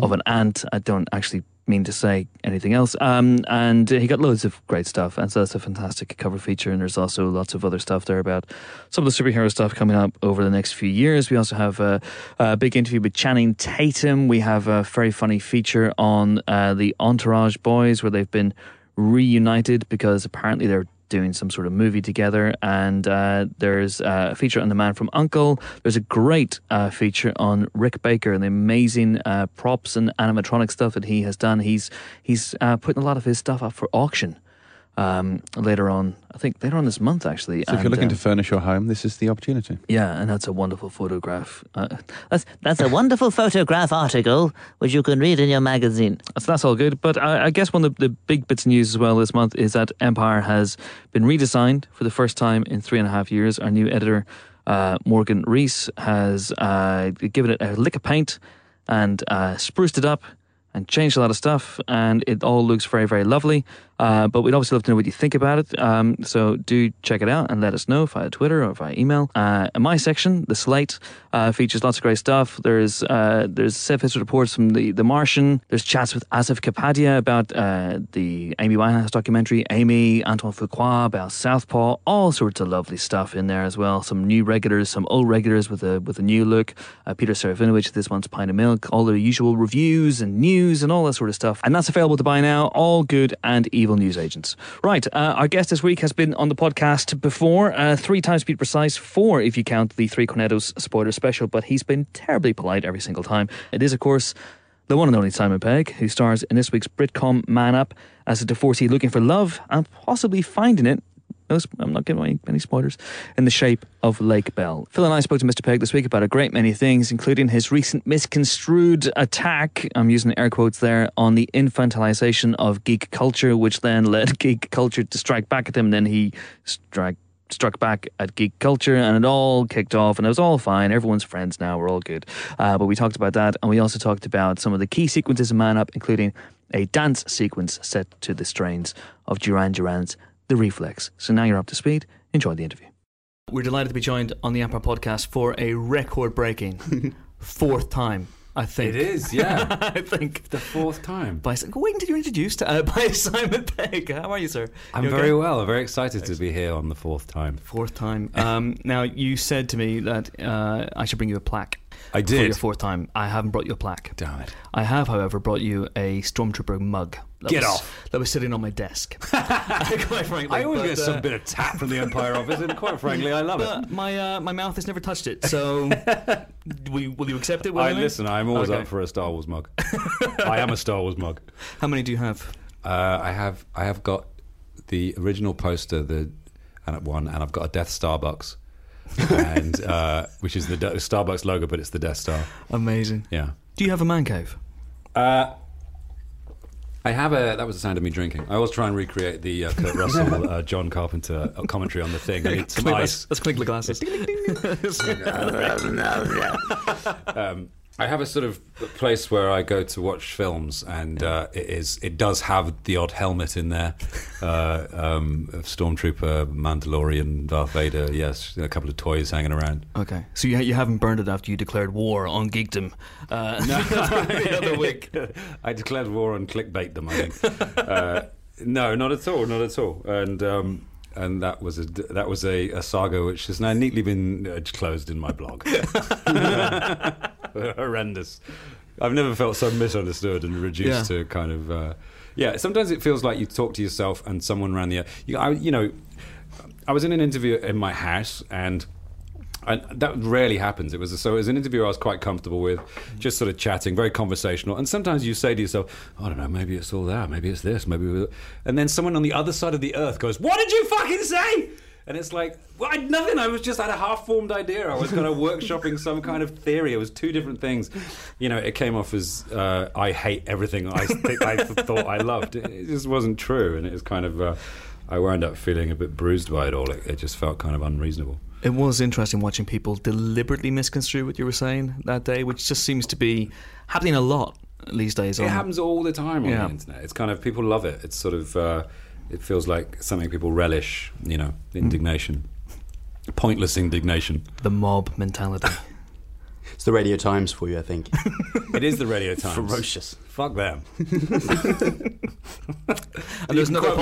Speaker 1: of an ant. I don't actually mean to say anything else. Um, and he got loads of great stuff, and so that's a fantastic cover feature. And there's also lots of other stuff there about some of the superhero stuff coming up over the next few years. We also have a, a big interview with Channing Tatum. We have a very funny feature on uh, the Entourage boys, where they've been reunited because apparently they're doing some sort of movie together. And uh, there's uh, a feature on The Man from Uncle. There's a great uh, feature on Rick Baker and the amazing uh, props and animatronic stuff that he has done. He's he's uh, putting a lot of his stuff up for auction. Um, later on, I think later on this month, actually.
Speaker 2: so if you're looking
Speaker 1: uh,
Speaker 2: to furnish your home, this is the opportunity.
Speaker 1: yeah, and that's a wonderful photograph. Uh,
Speaker 5: That's, that's a wonderful photograph article which you can read in your magazine.
Speaker 1: So that's all good. But I, I guess one of the, the big bits of news as well this month is that Empire has been redesigned for the first time in three and a half years. Our new editor, uh, Morgan Rees, has uh, given it a lick of paint and uh, spruced it up and changed a lot of stuff. And it all looks very, very lovely. Uh, but we'd obviously love to know what you think about it. Um, so do check it out and let us know via Twitter or via email. Uh, my section, the Slate, uh, features lots of great stuff. There's uh, there's set history reports from the, the Martian. There's chats with Asif Kapadia about uh, the Amy Winehouse documentary, Amy, Antoine Fuqua about Southpaw. All sorts of lovely stuff in there as well. Some new regulars, some old regulars with a with a new look. Uh, Peter Serafinowicz, this one's Pint of Milk. All the usual reviews and news and all that sort of stuff. And that's available to buy now. All good and evil news agents. Right, uh, our guest this week has been on the podcast before, uh, three times to be precise, four if you count the Three Cornettos spoiler special, but he's been terribly polite every single time. It is, of course, the one and only Simon Pegg, who stars in this week's Britcom Man Up as a divorcee looking for love and possibly finding it. No, I'm not giving away any spoilers. In the shape of Lake Bell. Phil and I spoke to Mr. Pegg this week about a great many things, including his recent misconstrued attack, I'm using air quotes there, on the infantilization of geek culture, which then led geek culture to strike back at him. Then he struck struck back at geek culture and it all kicked off and it was all fine everyone's friends now we're all good uh, but we talked about that and we also talked about some of the key sequences in man up including a dance sequence set to the strains of duran duran's the reflex so now you're up to speed enjoy the interview we're delighted to be joined on the Empire podcast for a record breaking fourth time i think
Speaker 6: It is, yeah.
Speaker 1: i think
Speaker 6: the fourth time.
Speaker 1: by wait until you're introduced uh, by simon pegg how are you sir
Speaker 6: I'm
Speaker 1: You okay?
Speaker 6: very well. I'm very excited to be here on the fourth time.
Speaker 1: Fourth time. Um, now you said to me that uh, I should bring you a plaque.
Speaker 6: I
Speaker 1: For your fourth time. I haven't brought you a plaque.
Speaker 6: Damn it.
Speaker 1: I have, however, brought you a stormtrooper mug. That
Speaker 6: Get
Speaker 1: was,
Speaker 6: off.
Speaker 1: That was sitting on my desk. Quite frankly,
Speaker 6: I always
Speaker 1: but,
Speaker 6: get
Speaker 1: uh,
Speaker 6: some bit of tap from the Empire office, and quite frankly, I love it.
Speaker 1: My uh, my mouth has never touched it. So, will you, will you accept it?
Speaker 6: I listen. I'm always
Speaker 1: Okay.
Speaker 6: up for a Star Wars mug. I am a Star Wars mug.
Speaker 1: How many do you have?
Speaker 6: Uh, I have. I have got the original poster, the and one, and I've got a Death Starbucks, and uh, which is the De- Starbucks logo, but it's the Death Star.
Speaker 1: Amazing.
Speaker 6: Yeah.
Speaker 1: Do you have a man cave?
Speaker 6: Uh, I have a. That was the sound of me drinking. I always try and recreate the uh, Kurt Russell, uh, John Carpenter uh, commentary on the thing. I need some ice.
Speaker 1: Let's clink the glasses.
Speaker 6: Um, I have a sort of place where I go to watch films, and uh, it is it does have the odd helmet in there, uh, um, of Stormtrooper, Mandalorian, Darth Vader. Yes, a couple of toys hanging around.
Speaker 1: Okay, so you, you haven't burned it after you declared war on geekdom uh, the other week.
Speaker 6: I declared war on clickbait them. I think. Uh, no, not at all. Not at all. And um, and that was a that was a, a saga which has now neatly been uh, closed in my blog. Horrendous. I've never felt so misunderstood and reduced
Speaker 1: Yeah.
Speaker 6: to kind of. Uh, yeah, sometimes it feels like you talk to yourself and someone around the. You, I, you know, I was in an interview in my house and And that rarely happens. It was so it was an interview I was quite comfortable with, just sort of chatting, very conversational. And sometimes you say to yourself, "I don't know, maybe it's all that, maybe it's this, maybe," we-" and then someone on the other side of the earth goes, "What did you fucking say?" And it's like, well, I, nothing. I was just had a half-formed idea. I was kind of workshopping some kind of theory. It was two different things. You know, it came off as uh, I hate everything I think I thought I loved. It, it just wasn't true, and it was kind of. Uh, I wound up feeling a bit bruised by it all. It, it just felt kind of unreasonable.
Speaker 1: It was interesting watching people deliberately misconstrue what you were saying that day, which just seems to be happening a lot these days.
Speaker 6: It
Speaker 1: on-
Speaker 6: happens all the time on
Speaker 1: Yeah.
Speaker 6: the internet. It's kind of people love it. It's sort of uh, it feels like something people relish. You know, indignation, pointless indignation.
Speaker 1: the mob mentality.
Speaker 3: It's the Radio Times for you, I think.
Speaker 6: It is the Radio Times.
Speaker 3: Ferocious.
Speaker 6: Fuck them.
Speaker 1: And there's
Speaker 6: You
Speaker 1: another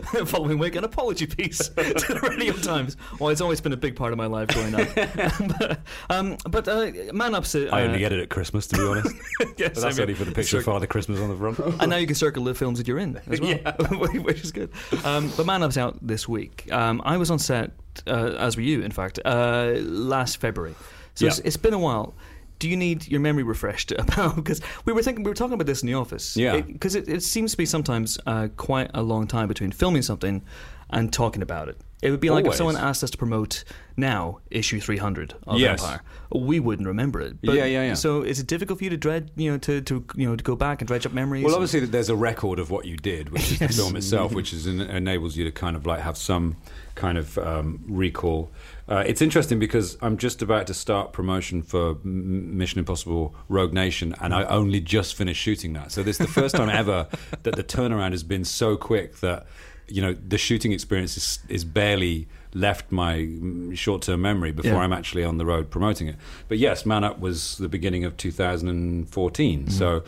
Speaker 6: can quote me on
Speaker 1: apology. Following week, an apology piece to the Radio Times. Well, it's always been a big part of my life growing up. but um, but uh, Man Up's. Uh,
Speaker 6: I only get it at Christmas, to be honest.
Speaker 1: yeah,
Speaker 6: But
Speaker 1: same
Speaker 6: that's
Speaker 1: here.
Speaker 6: only for the picture of Father Christmas on the front.
Speaker 1: And now you can circle the films that you're in as well, yeah. which is good. Um, but Man Up's out this week. Um, I was on set, uh, as were you, in fact, uh, last February. So it's, it's been a while. Do you need your memory refreshed about? Because we were thinking, we were talking about this in the office.
Speaker 6: Yeah.
Speaker 1: Because it, it, seems to be sometimes uh, quite a long time between filming something and talking about it. It would be like if someone asked us to promote now issue 300 of
Speaker 6: Yes.
Speaker 1: Empire, we wouldn't remember it. But,
Speaker 6: Yeah, yeah, yeah.
Speaker 1: So is it difficult for you to dread, you know, to, to you know to go back and dredge up memories?
Speaker 6: Well, obviously, there's a record of what you did, which is
Speaker 1: Yes.
Speaker 6: the film itself, which is enables you to kind of like have some kind of um, recall. Uh, it's interesting because I'm just about to start promotion for Mission Impossible: Rogue Nation, and I only just finished shooting that. So this is the first time ever that the turnaround has been so quick that you know the shooting experience is, is barely left my mm, short-term memory before
Speaker 1: Yeah.
Speaker 6: I'm actually on the road promoting it. But yes, Man Up was the beginning of 2014, so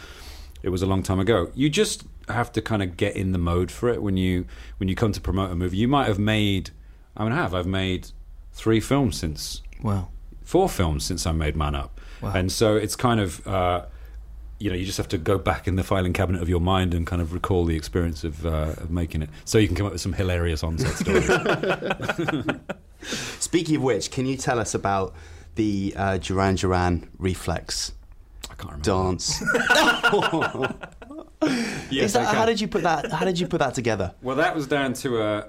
Speaker 6: it was a long time ago. You just have to kind of get in the mode for it when you when you come to promote a movie. You might have made, I mean, I have. I've made three films since
Speaker 1: wow.
Speaker 6: four films since I made Man Up,
Speaker 1: Wow.
Speaker 6: and so it's kind of. Uh, you know, you just have to go back in the filing cabinet of your mind and kind of recall the experience of, uh, of making it, so you can come up with some hilarious on-set stories.
Speaker 3: Speaking of which, can you tell us about the uh, Duran Duran reflex
Speaker 6: I can't remember.
Speaker 3: dance?
Speaker 6: Yes,
Speaker 3: Is that,
Speaker 6: I can.
Speaker 3: how did you put that? How did you put that together?
Speaker 6: Well, that was down to a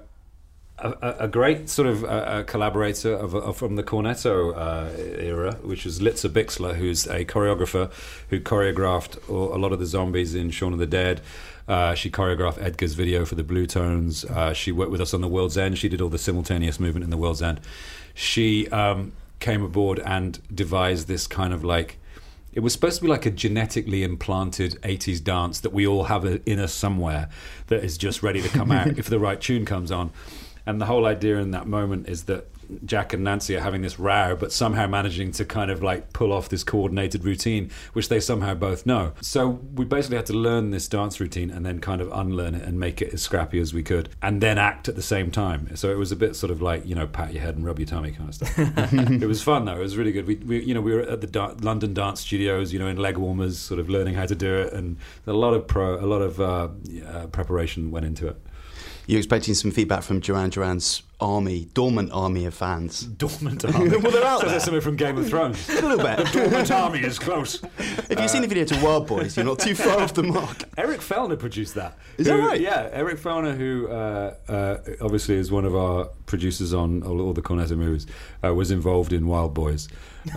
Speaker 6: a, a- great sort of uh, collaborator of, of from the Cornetto uh, era, which is Litza Bixler, who's a choreographer who choreographed a a lot of the zombies in Shaun of the Dead. Uh, she choreographed Edgar's video for the Bluetones. Uh, she worked with us on the World's End. She did all the simultaneous movement in the World's End. She um, came aboard and devised this kind of like it was supposed to be like a genetically implanted 80s dance that we all have in us somewhere that is just ready to come out if the right tune comes on. And the whole idea in that moment is that Jack and Nancy are having this row, but somehow managing to kind of like pull off this coordinated routine, which they somehow both know. So we basically had to learn this dance routine and then kind of unlearn it and make it as scrappy as we could, and then act at the same time. So it was a bit sort of like you know pat your head and rub your tummy kind of stuff. it was fun though. It was really good. We, we you know we were at the da- London Dance Studios, you know, in leg warmers, sort of learning how to do it, and a lot of pro, a lot of uh, uh, preparation went into it.
Speaker 3: You're expecting some feedback from Duran Duran's army, dormant army of fans.
Speaker 6: Dormant army.
Speaker 3: Well, they're out
Speaker 6: Sounds
Speaker 3: there.
Speaker 6: like something from Game of Thrones.
Speaker 3: A little bit.
Speaker 6: The dormant army is close.
Speaker 3: If you've seen the video to Wild Boys, you're not too far off the mark.
Speaker 6: Eric Fellner produced that.
Speaker 3: Is that right?
Speaker 6: Yeah, Eric Fellner, who uh, uh, obviously is one of our producers on all, all the Cornetto movies, uh, was involved in Wild Boys.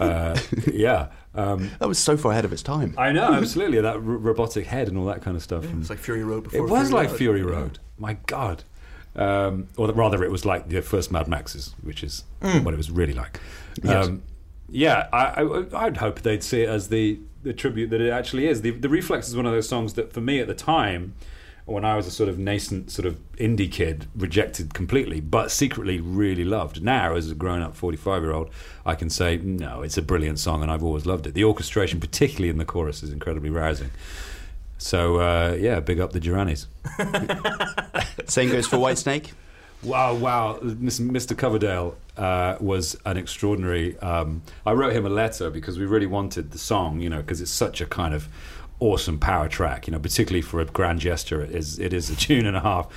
Speaker 6: Uh, yeah. Um,
Speaker 3: That was so far ahead of its time.
Speaker 6: I know, absolutely. That r- robotic head and all that kind of stuff. And
Speaker 1: It's like Fury Road
Speaker 6: it was
Speaker 1: Fury
Speaker 6: like
Speaker 1: Road.
Speaker 6: Fury Road. My God. Um, or rather, it was like the first Mad Maxes, which is what it was really like.
Speaker 3: Yes.
Speaker 6: Um, yeah, I, I, I'd hope they'd see it as the, the tribute that it actually is. The, the Reflex is one of those songs that, for me at the time, when I was a sort of nascent sort of indie kid, rejected completely, but secretly really loved. Now, as a grown up 45 year old, I can say, no, it's a brilliant song and I've always loved it. The orchestration, particularly in the chorus, is incredibly rousing. So, uh, yeah, big up the Duranies.
Speaker 3: Same goes for Whitesnake.
Speaker 6: Wow, wow. Mr. Coverdale uh, was an extraordinary. Um, I wrote him a letter because we really wanted the song, you know, because it's such a kind of awesome power track, you know, particularly for a grand gesture. It is, it is a tune and a half.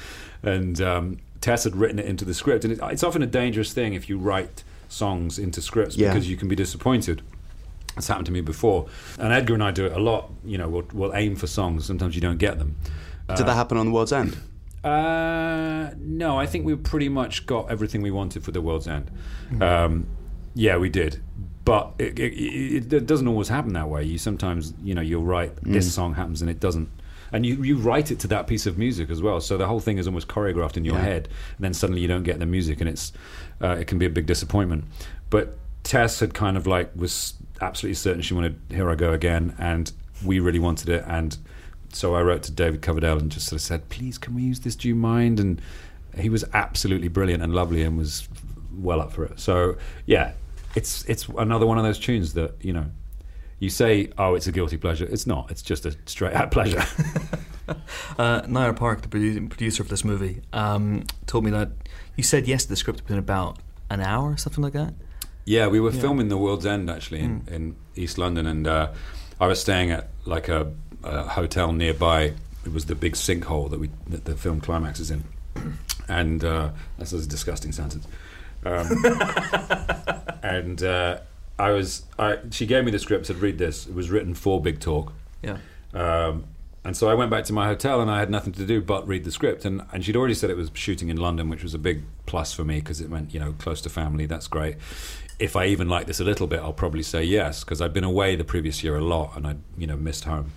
Speaker 6: And um, Tess had written it into the script. And it, it's often a dangerous thing if you write songs into scripts
Speaker 3: Yeah.
Speaker 6: because you can be disappointed. It's happened to me before, and Edgar and I do it a lot. You know, we'll, we'll aim for songs. Sometimes you don't get them.
Speaker 3: Did that happen on The World's End?
Speaker 6: Uh, no, I think we pretty much got everything we wanted for the World's End. Um, yeah, we did, but it, it, it, it doesn't always happen that way. You sometimes, you know, you'll write this song happens and it doesn't, and you you write it to that piece of music as well. So the whole thing is almost choreographed in your
Speaker 3: Yeah.
Speaker 6: head, and then suddenly you don't get the music, and it's uh, it can be a big disappointment. But Tess had kind of like was absolutely certain she wanted "Here I Go Again," and we really wanted it, and so I wrote to David Coverdale and just sort of said, "Please, can we use this? Do you mind?" And he was absolutely brilliant and lovely, and was well up for it. So yeah, it's it's another one of those tunes that you know. You say, "Oh, it's a guilty pleasure." It's not. It's just a straight out pleasure.
Speaker 1: Uh, Nira Park, the producer of this movie, um, told me that you said yes to the script within about an hour, or something like that.
Speaker 6: Yeah, we were
Speaker 1: Yeah.
Speaker 6: filming The World's End actually in, in East London, and uh, I was staying at like a, a hotel nearby. It was the big sinkhole that we that the film climaxes in, and uh, that's a disgusting sentence. Um, and uh, I was, I she gave me the script, said read this. It was written for Big Talk,
Speaker 1: Yeah.
Speaker 6: um, and so I went back to my hotel and I had nothing to do but read the script. And, and she'd already said it was shooting in London, which was a big plus for me because it meant, you know, close to family. That's great. If I even like this a little bit, I'll probably say yes because I'd been away the previous year a lot and I'd, you know, missed home.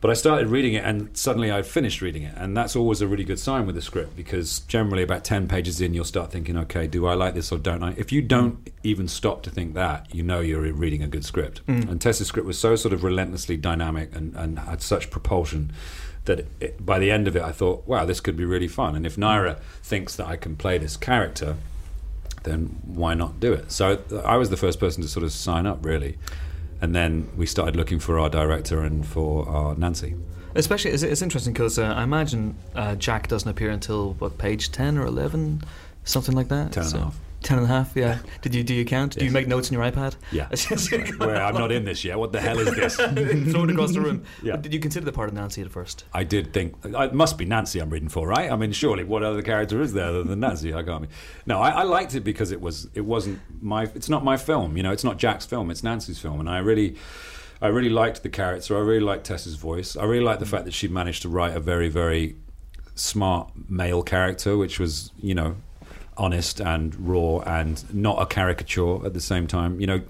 Speaker 6: But I started reading it and suddenly I'd finished reading it. And that's always a really good sign with a script because generally about 10 pages in, you'll start thinking, okay, do I like this or don't I? If you don't even stop to think that, you know you're reading a good script. Mm. And Tess's script was so sort of relentlessly dynamic and, and had such propulsion that it, by the end of it, I thought, wow, this could be really fun. And if Nira thinks that I can play this character, then why not do it? So I was the first person to sort of sign up, really. And then we started looking for our director and for our Nancy.
Speaker 1: Especially, it's, it's interesting because uh, I imagine uh, Jack doesn't appear until what page ten or eleven, something like that.
Speaker 6: Ten and a half.
Speaker 1: Ten and a half. Yeah. Did you do you count? Do you make notes on your iPad?
Speaker 6: Yeah. Where I'm not in this yet. What the hell is this?
Speaker 1: Throw it across the room.
Speaker 6: Yeah.
Speaker 1: Did you consider the part of Nancy at first?
Speaker 6: I did think uh, it must be Nancy I'm reading for, right? I mean, surely what other character is there other than Nancy? I can't be. No, I, I liked it because it was it wasn't my it's not my film, you know, it's not Jack's film, it's Nancy's film, and I really. I really liked the character. I really liked Tess's voice. I really liked the mm. fact that she managed to write a very, very smart male character, which was, you know, honest and raw and not a caricature at the same time. You know,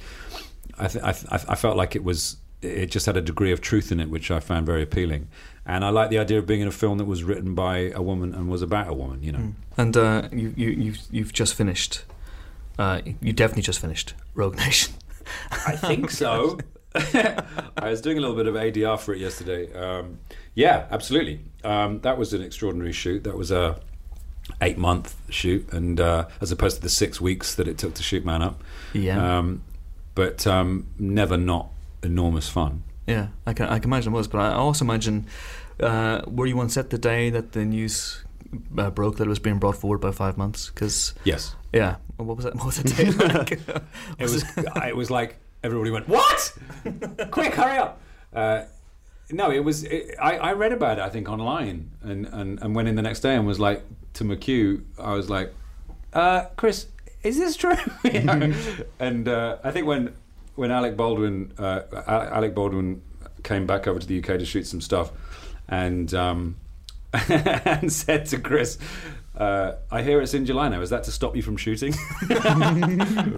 Speaker 6: I, th- I, th- I felt like it was it just had a degree of truth in it, which I found very appealing. And I like the idea of being in a film that was written by a woman and was about a woman. You know,
Speaker 1: And uh, you, you, you've, you've just finished. Uh, you definitely just finished Rogue Nation.
Speaker 6: I think so. I was doing a little bit of ADR for it yesterday. Um, yeah, absolutely. Um, that was an extraordinary shoot. That was a eight month shoot, and uh, as opposed to the six weeks that it took to shoot Man Up.
Speaker 1: Yeah.
Speaker 6: Um, but um, never not enormous fun.
Speaker 1: Yeah, I can I can imagine it was, but I also imagine uh, were you on set the day that the news uh, broke that it was being brought forward by five months? Because
Speaker 6: Yes,
Speaker 1: yeah, what was that? What was the day like?
Speaker 6: it was. it was like everybody went, "What? Quick, hurry up!" Uh, no, it was. It, I, I read about it, I think, online, and, and, and went in the next day and was like to McQ. I was like, uh, "Chris, is this true?" You know? and uh, I think when when Alec Baldwin uh, Alec Baldwin came back over to the UK to shoot some stuff, and um, and said to Chris. Uh, I hear it's in July now. Is that to stop you from shooting?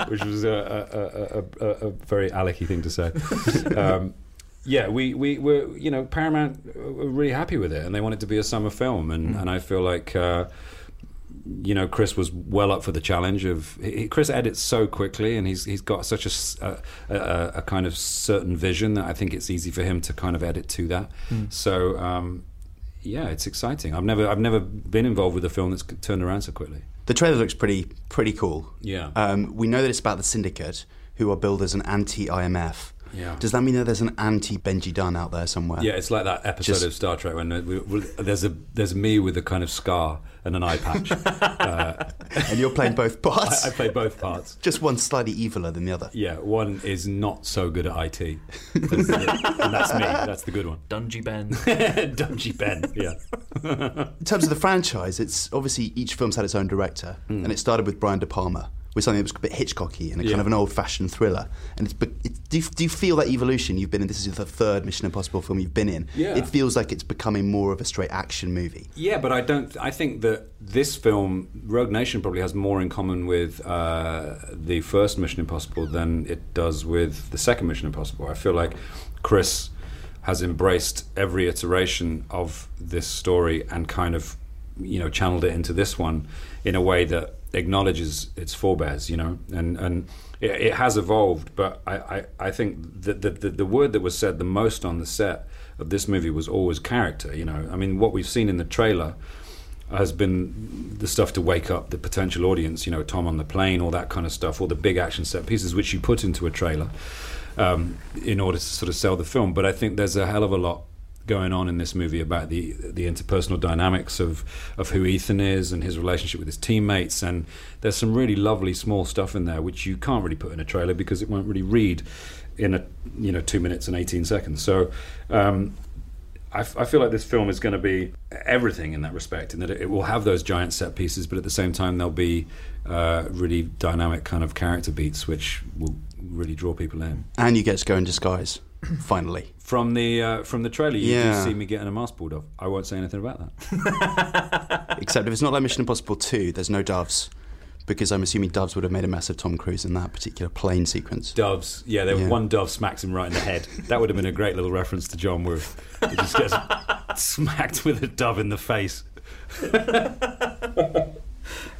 Speaker 6: Which was a, a, a, a, very Alec-y thing to say. Um, yeah, we, we were, you know, Paramount were really happy with it and they wanted to be a summer film. And, and I feel like, uh, you know, Chris was well up for the challenge of. He, Chris edits so quickly and he's, he's got such a a kind of certain vision that I think it's easy for him to kind of edit to that. So, um, yeah, it's exciting. I've never, I've never been involved with a film that's turned around so quickly.
Speaker 3: The trailer looks pretty pretty cool.
Speaker 6: Yeah.
Speaker 3: Um, we know that it's about the syndicate, who are billed as an anti-IMF.
Speaker 6: Yeah.
Speaker 3: Does that mean that there's an anti-Benji Dunn out there somewhere?
Speaker 6: Yeah, it's like that episode
Speaker 3: Just-
Speaker 6: of Star Trek when we, we, there's a there's me with a kind of scar and an eye patch. uh,
Speaker 3: And you're playing both parts.
Speaker 6: I, I play both parts.
Speaker 3: Just one slightly eviler than the other.
Speaker 6: Yeah, one is not so good at IT, That's the- and that's me. That's the good one.
Speaker 1: Dungy Ben.
Speaker 6: Dungy Ben. Yeah.
Speaker 3: In terms of the franchise, it's obviously each film's had its own director,
Speaker 6: Hmm.
Speaker 3: and it started with Brian De Palma, with something that was a bit Hitchcocky and a
Speaker 6: Yeah.
Speaker 3: kind of an old-fashioned thriller. And it's, do, you, do you feel that evolution? You've been in. This is the third Mission Impossible film you've been in.
Speaker 6: Yeah.
Speaker 3: It feels like it's becoming more of a straight action movie.
Speaker 6: Yeah, but I don't. I think that this film, Rogue Nation, probably has more in common with uh, the first Mission Impossible than it does with the second Mission Impossible. I feel like Chris has embraced every iteration of this story and kind of, you know, channeled it into this one in a way that acknowledges its forebears. You know, and and it, it has evolved. But I, I, I think that the, the the word that was said the most on the set of this movie was always character. You know, I mean, what we've seen in the trailer has been the stuff to wake up the potential audience. You know, Tom on the plane, all that kind of stuff, all the big action set pieces which you put into a trailer um, in order to sort of sell the film. But I think there's a hell of a lot going on in this movie about the the interpersonal dynamics of of who Ethan is and his relationship with his teammates and there's some really lovely small stuff in there which you can't really put in a trailer because it won't really read in a you know 2 minutes and 18 seconds so um I, feel like this film is going to be everything in that respect, in that it, it will have those giant set pieces, but at the same time there'll be uh, really dynamic kind of character beats, which will really draw people in.
Speaker 3: And you get to go in disguise, finally.
Speaker 6: From the uh, from the trailer, you
Speaker 3: Yeah.
Speaker 6: do see me getting a mask pulled off. I won't say anything about that.
Speaker 3: Except if it's not like Mission Impossible 2, there's no doves. Because I'm assuming doves would have made a mess of Tom Cruise in that particular plane sequence.
Speaker 6: Doves, yeah, there
Speaker 3: Yeah.
Speaker 6: one dove smacks him right in the head. That would have been a great little reference to John Woo. He just gets smacked with a dove in the face.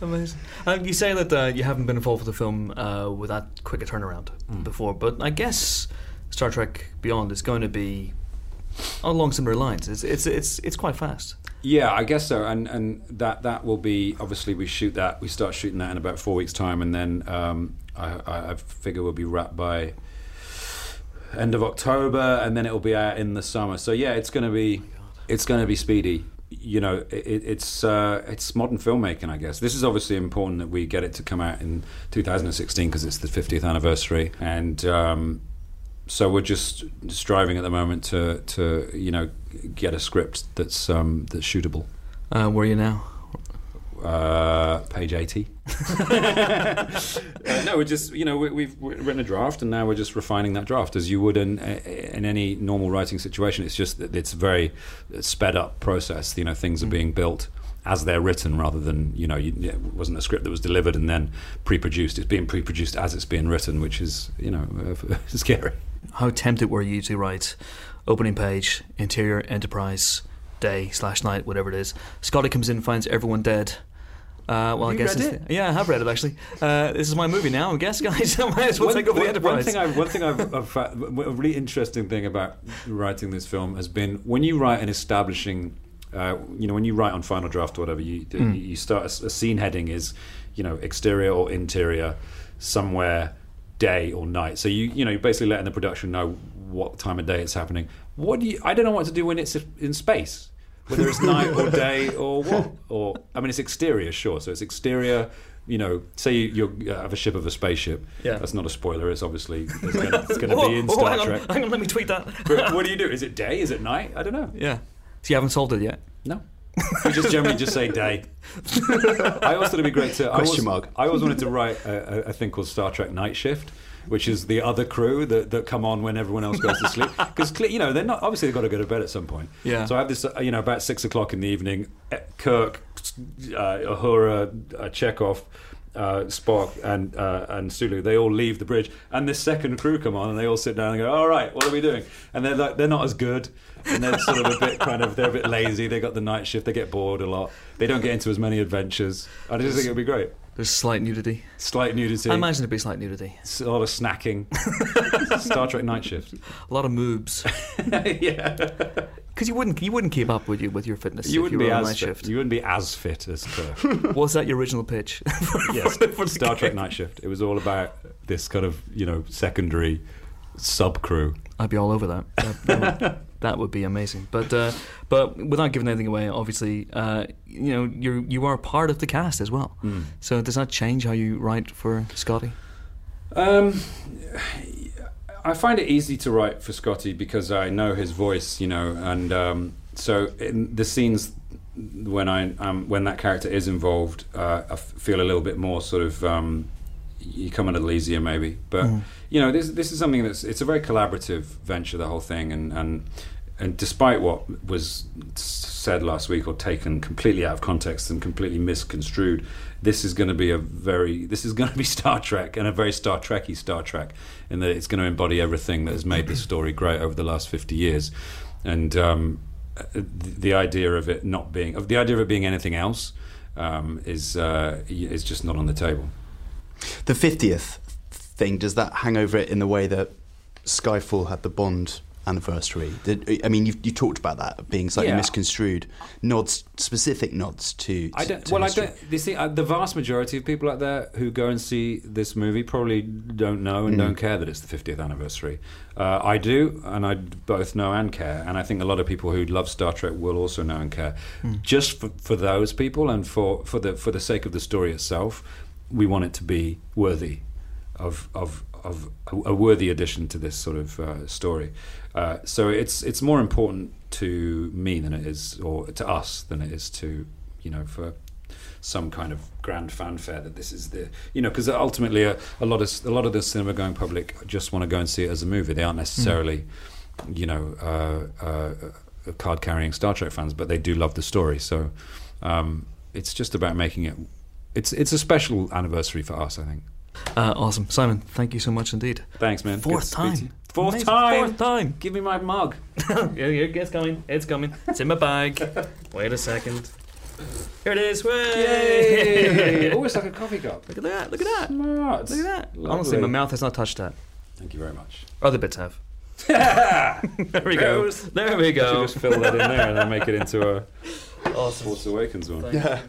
Speaker 1: Amazing. Um, you say that uh, you haven't been involved with the film uh, with that quick a turnaround before, but I guess Star Trek Beyond is going to be along similar lines. It's it's it's it's quite fast.
Speaker 6: Yeah, I guess so, and and that that will be obviously we shoot that we start shooting that in about four weeks' time, and then um, I, I, figure we'll be wrapped by end of October, and then it'll be out in the summer. So yeah, it's going to be it's going to be speedy. You know, it, it's uh, it's modern filmmaking, I guess. This is obviously important that we get it to come out in 2016 because it's the 50th anniversary, and um, so we're just striving at the moment to to you know get a script that's um, that's shootable.
Speaker 1: Uh, where are you now?
Speaker 6: Uh, page 80. uh, no, we're just, you know, we, we've written a draft and now we're just refining that draft as you would in, in any normal writing situation. It's just it's a very sped up process. You know, things are being built as they're written rather than, you know, you, it wasn't a script that was delivered and then pre produced. It's being pre produced as it's being written, which is, you know, uh, scary.
Speaker 1: How tempted were you to write opening page, interior enterprise, day slash night, whatever it is? Scotty comes in, finds everyone dead. Uh, well, I guess
Speaker 6: read
Speaker 1: it's- yeah, I have read it actually. Uh, this is my movie now. I guess, guys, I might as well
Speaker 6: One-
Speaker 1: take over the enterprise.
Speaker 6: One thing, I've, one thing I've, I've a really interesting thing about writing this film has been when you write an establishing, uh, you know, when you write on Final Draft or whatever, you
Speaker 1: Mm.
Speaker 6: you start a, a scene heading is, you know, exterior or interior, somewhere, day or night. So you you know you're basically letting the production know what time of day it's happening. What do you? I don't know what to do when it's in space. Whether it's night or day or what, or I mean, it's exterior, sure. So it's exterior. You know, say you, you have a ship of a spaceship.
Speaker 1: Yeah.
Speaker 6: That's not a spoiler. It's obviously it's gonna
Speaker 1: Whoa,
Speaker 6: be in Star
Speaker 1: hang
Speaker 6: Trek.
Speaker 1: On, hang on, let me tweet that.
Speaker 6: What do you do? Is it day? Is it night? I don't know.
Speaker 1: yeah. So you haven't solved it yet.
Speaker 6: No. We just generally just say day. I also thought it'd be great to. I
Speaker 3: Question
Speaker 6: always,
Speaker 3: mark.
Speaker 6: I always wanted to write a, a, a thing called Star Trek Night Shift, which is the other crew that, that come on when everyone else goes to sleep. Because you know they're not obviously they've got to go to bed at some point.
Speaker 1: Yeah.
Speaker 6: So I have this, uh, you know, about six o'clock in the evening. eh, Kirk, uh, Uhura, uh, Chekhov. Uh, Spock and uh, and Sulu, they all leave the bridge, and this second crew come on, and they all sit down and go, "All right, what are we doing?" And they're like, they're not as good, and they're sort of a bit kind of, they're a bit lazy. They got the night shift, they get bored a lot. They don't get into as many adventures. I just think it'd be great.
Speaker 1: There's slight nudity.
Speaker 6: Slight nudity,
Speaker 1: I imagine it'd be slight nudity.
Speaker 6: a lot of snacking. Star Trek night shift.
Speaker 1: A lot of moobs.
Speaker 6: yeah,
Speaker 1: Because you wouldn't you wouldn't keep up with you with your fitness.
Speaker 6: you wouldn't
Speaker 1: you
Speaker 6: be
Speaker 1: on
Speaker 6: as
Speaker 1: night
Speaker 6: fit.
Speaker 1: shift.
Speaker 6: You wouldn't be as fit as Kirk.
Speaker 1: Was that your original pitch?
Speaker 6: yes,
Speaker 1: for
Speaker 6: Star Trek night shift. It was all about this kind of you know secondary sub crew.
Speaker 1: I'd be all over that. That, that, would, that would be amazing. But uh, but without giving anything away, obviously, uh, you know, you you are part of the cast as well.
Speaker 6: Hmm.
Speaker 1: So does that change how you write for Scotty?
Speaker 6: Um, I find it easy to write for Scotty because I know his voice, you know, and um, so in the scenes when I um, when that character is involved, uh, I feel a little bit more sort of um, you come a little easier maybe. But you know, this this is something that's it's a very collaborative venture, the whole thing, and and and despite what was said last week or taken completely out of context and completely misconstrued, this is going to be a very this is going to be Star Trek and a very Star Trekky Star Trek in that it's going to embody everything that has made this story great over the last fifty years, and um, the, the idea of it not being of the idea of it being anything else um, is uh, is just not on the table.
Speaker 3: The 50th thing, does that hang over it in the way that Skyfall had the Bond anniversary? Did, I mean, you, you talked about that being slightly
Speaker 6: Yeah.
Speaker 3: misconstrued. Nods, specific nods to. to
Speaker 6: I don't.
Speaker 3: to
Speaker 6: Well,
Speaker 3: history.
Speaker 6: I don't. You see, uh, the vast majority of people out there who go and see this movie probably don't know and don't care that it's the 50th anniversary. Uh, I do, and I both know and care. And I think a lot of people who love Star Trek will also know and care. Just for, for those people, and for, for the for the sake of the story itself, we want it to be worthy of of of a, worthy addition to this sort of uh, story. Uh, so it's it's more important to me than it is, or to us than it is to you know for some kind of grand fanfare that this is the you know because ultimately a, a lot of a lot of the cinema going public just want to go and see it as a movie. They aren't necessarily you know uh, uh, card carrying Star Trek fans, but they do love the story. So um, it's just about making it. It's it's a special anniversary for us, I think.
Speaker 1: Uh, awesome, Simon. Thank you so much indeed.
Speaker 6: Thanks, man.
Speaker 1: Fourth
Speaker 6: to
Speaker 1: time.
Speaker 6: Fourth
Speaker 1: Amazing.
Speaker 6: time.
Speaker 1: Fourth time.
Speaker 6: Give me my mug.
Speaker 1: yeah, yeah, it's coming. It's coming. It's in my bag. Wait a second. Here it is. Way!
Speaker 6: oh, it's like a coffee cup.
Speaker 1: Look at that. Look at that.
Speaker 6: Smart.
Speaker 1: Look at that.
Speaker 6: Lovely.
Speaker 1: Honestly, my mouth has not touched that.
Speaker 6: Thank you very much.
Speaker 1: Other bits have. there we go. There we
Speaker 6: I should
Speaker 1: go.
Speaker 6: just fill that in there and then make it into a
Speaker 1: Awesome.
Speaker 6: Force Awakens one.
Speaker 3: Yeah.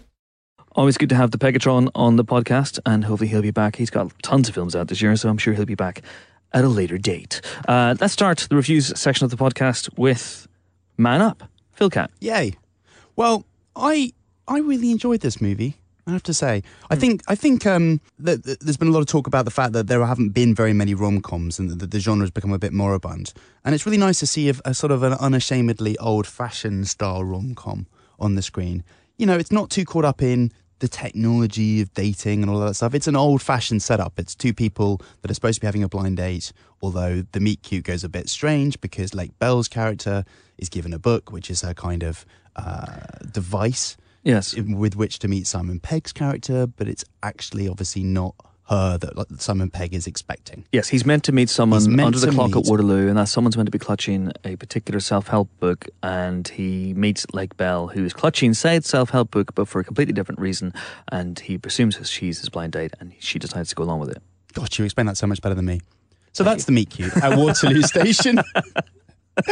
Speaker 1: Always good to have the Pegatron on the podcast, and hopefully he'll be back. He's got tons of films out this year, so I'm sure he'll be back at a later date. Uh, let's start the reviews section of the podcast with Man Up, Phil Cat.
Speaker 3: Yay. Well, I I really enjoyed this movie. I have to say, I think I think um, that that there's been a lot of talk about the fact that there haven't been very many rom coms and that the genre has become a bit moribund. And it's really nice to see a, a sort of an unashamedly old fashioned style rom com on the screen. You know, it's not too caught up in the technology of dating and all that stuff. It's an old fashioned setup. It's two people that are supposed to be having a blind date, although the meet cute goes a bit strange because Lake Bell's character is given a book, which is her kind of uh, device
Speaker 1: Yes.
Speaker 3: with which to meet Simon Pegg's character, but it's actually obviously not her that Simon Pegg is expecting.
Speaker 1: Yes, he's meant to meet someone under the clock at Waterloo, and that someone's meant to be clutching a particular self help book. And he meets Lake Bell, who is clutching said self help book, but for a completely different reason. And he presumes that she's his blind date, and she decides to go along with it.
Speaker 3: God, you explain that so much better than me. So that's the meet cute at Waterloo Station.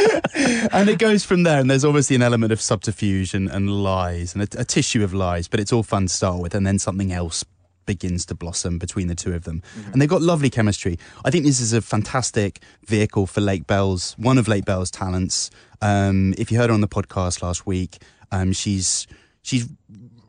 Speaker 3: and it goes from there, and there's obviously an element of subterfuge and, and lies, and a, a tissue of lies, but it's all fun to start with, and then something else begins to blossom between the two of them. And they've got lovely chemistry. I think this is a fantastic vehicle for Lake Bell's, one of Lake Bell's talents. Um, if you heard her on the podcast last week, um, she's she's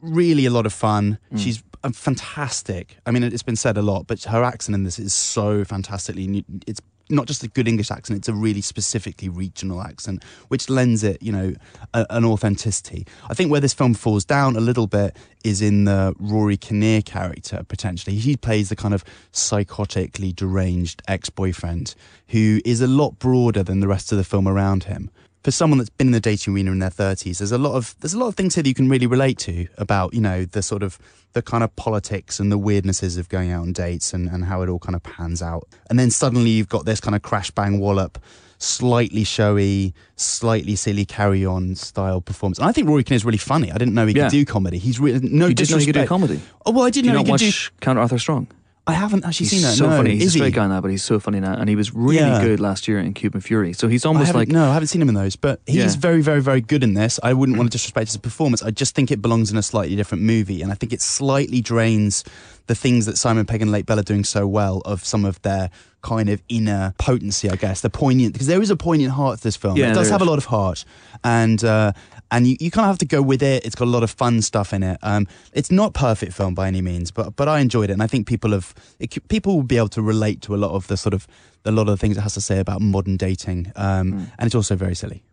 Speaker 3: really a lot of fun. She's uh, fantastic. I mean, it's been said a lot, but her accent in this is so fantastically. new- It's not just a good English accent; it's a really specifically regional accent, which lends it, you know, a, an authenticity. I think where this film falls down a little bit is in the Rory Kinnear character. Potentially, he plays the kind of psychotically deranged ex-boyfriend who is a lot broader than the rest of the film around him for someone that's been in the dating arena in their 30s there's a lot of there's a lot of things here that you can really relate to about you know the sort of the kind of politics and the weirdnesses of going out on dates and, and how it all kind of pans out and then suddenly you've got this kind of crash bang wallop slightly showy slightly silly carry on style performance and i think rory Kinnear is really funny i didn't know he
Speaker 1: Yeah.
Speaker 3: could do comedy he's really no
Speaker 1: You didn't know he could do comedy?
Speaker 3: oh well i didn't
Speaker 1: Do you
Speaker 3: know
Speaker 1: not
Speaker 3: he could
Speaker 1: watch
Speaker 3: do
Speaker 1: Count Arthur Strong?
Speaker 3: I haven't actually
Speaker 1: He's
Speaker 3: seen that
Speaker 1: so
Speaker 3: no.
Speaker 1: funny. He's
Speaker 3: Is
Speaker 1: a straight
Speaker 3: he?
Speaker 1: guy now, but he's so funny now. And he was really
Speaker 3: Yeah.
Speaker 1: good last year in Cuban Fury. So he's almost like
Speaker 3: no, I haven't seen him in those, but he's
Speaker 1: Yeah.
Speaker 3: Very, very, very good in this. I wouldn't want to disrespect his performance. I just think it belongs in a slightly different movie, and I think it slightly drains the things that Simon Pegg and Lake Bell are doing so well of some of their kind of inner potency, I guess, the poignant because there is a poignant heart to this film.
Speaker 1: Yeah,
Speaker 3: it does have
Speaker 1: is.
Speaker 3: a lot of heart, and uh, and you, you kind of have to go with it. It's got a lot of fun stuff in it. Um, it's not perfect film by any means, but but I enjoyed it, and I think people have it, people will be able to relate to a lot of the sort of a lot of the things it has to say about modern dating, um, and it's also very silly.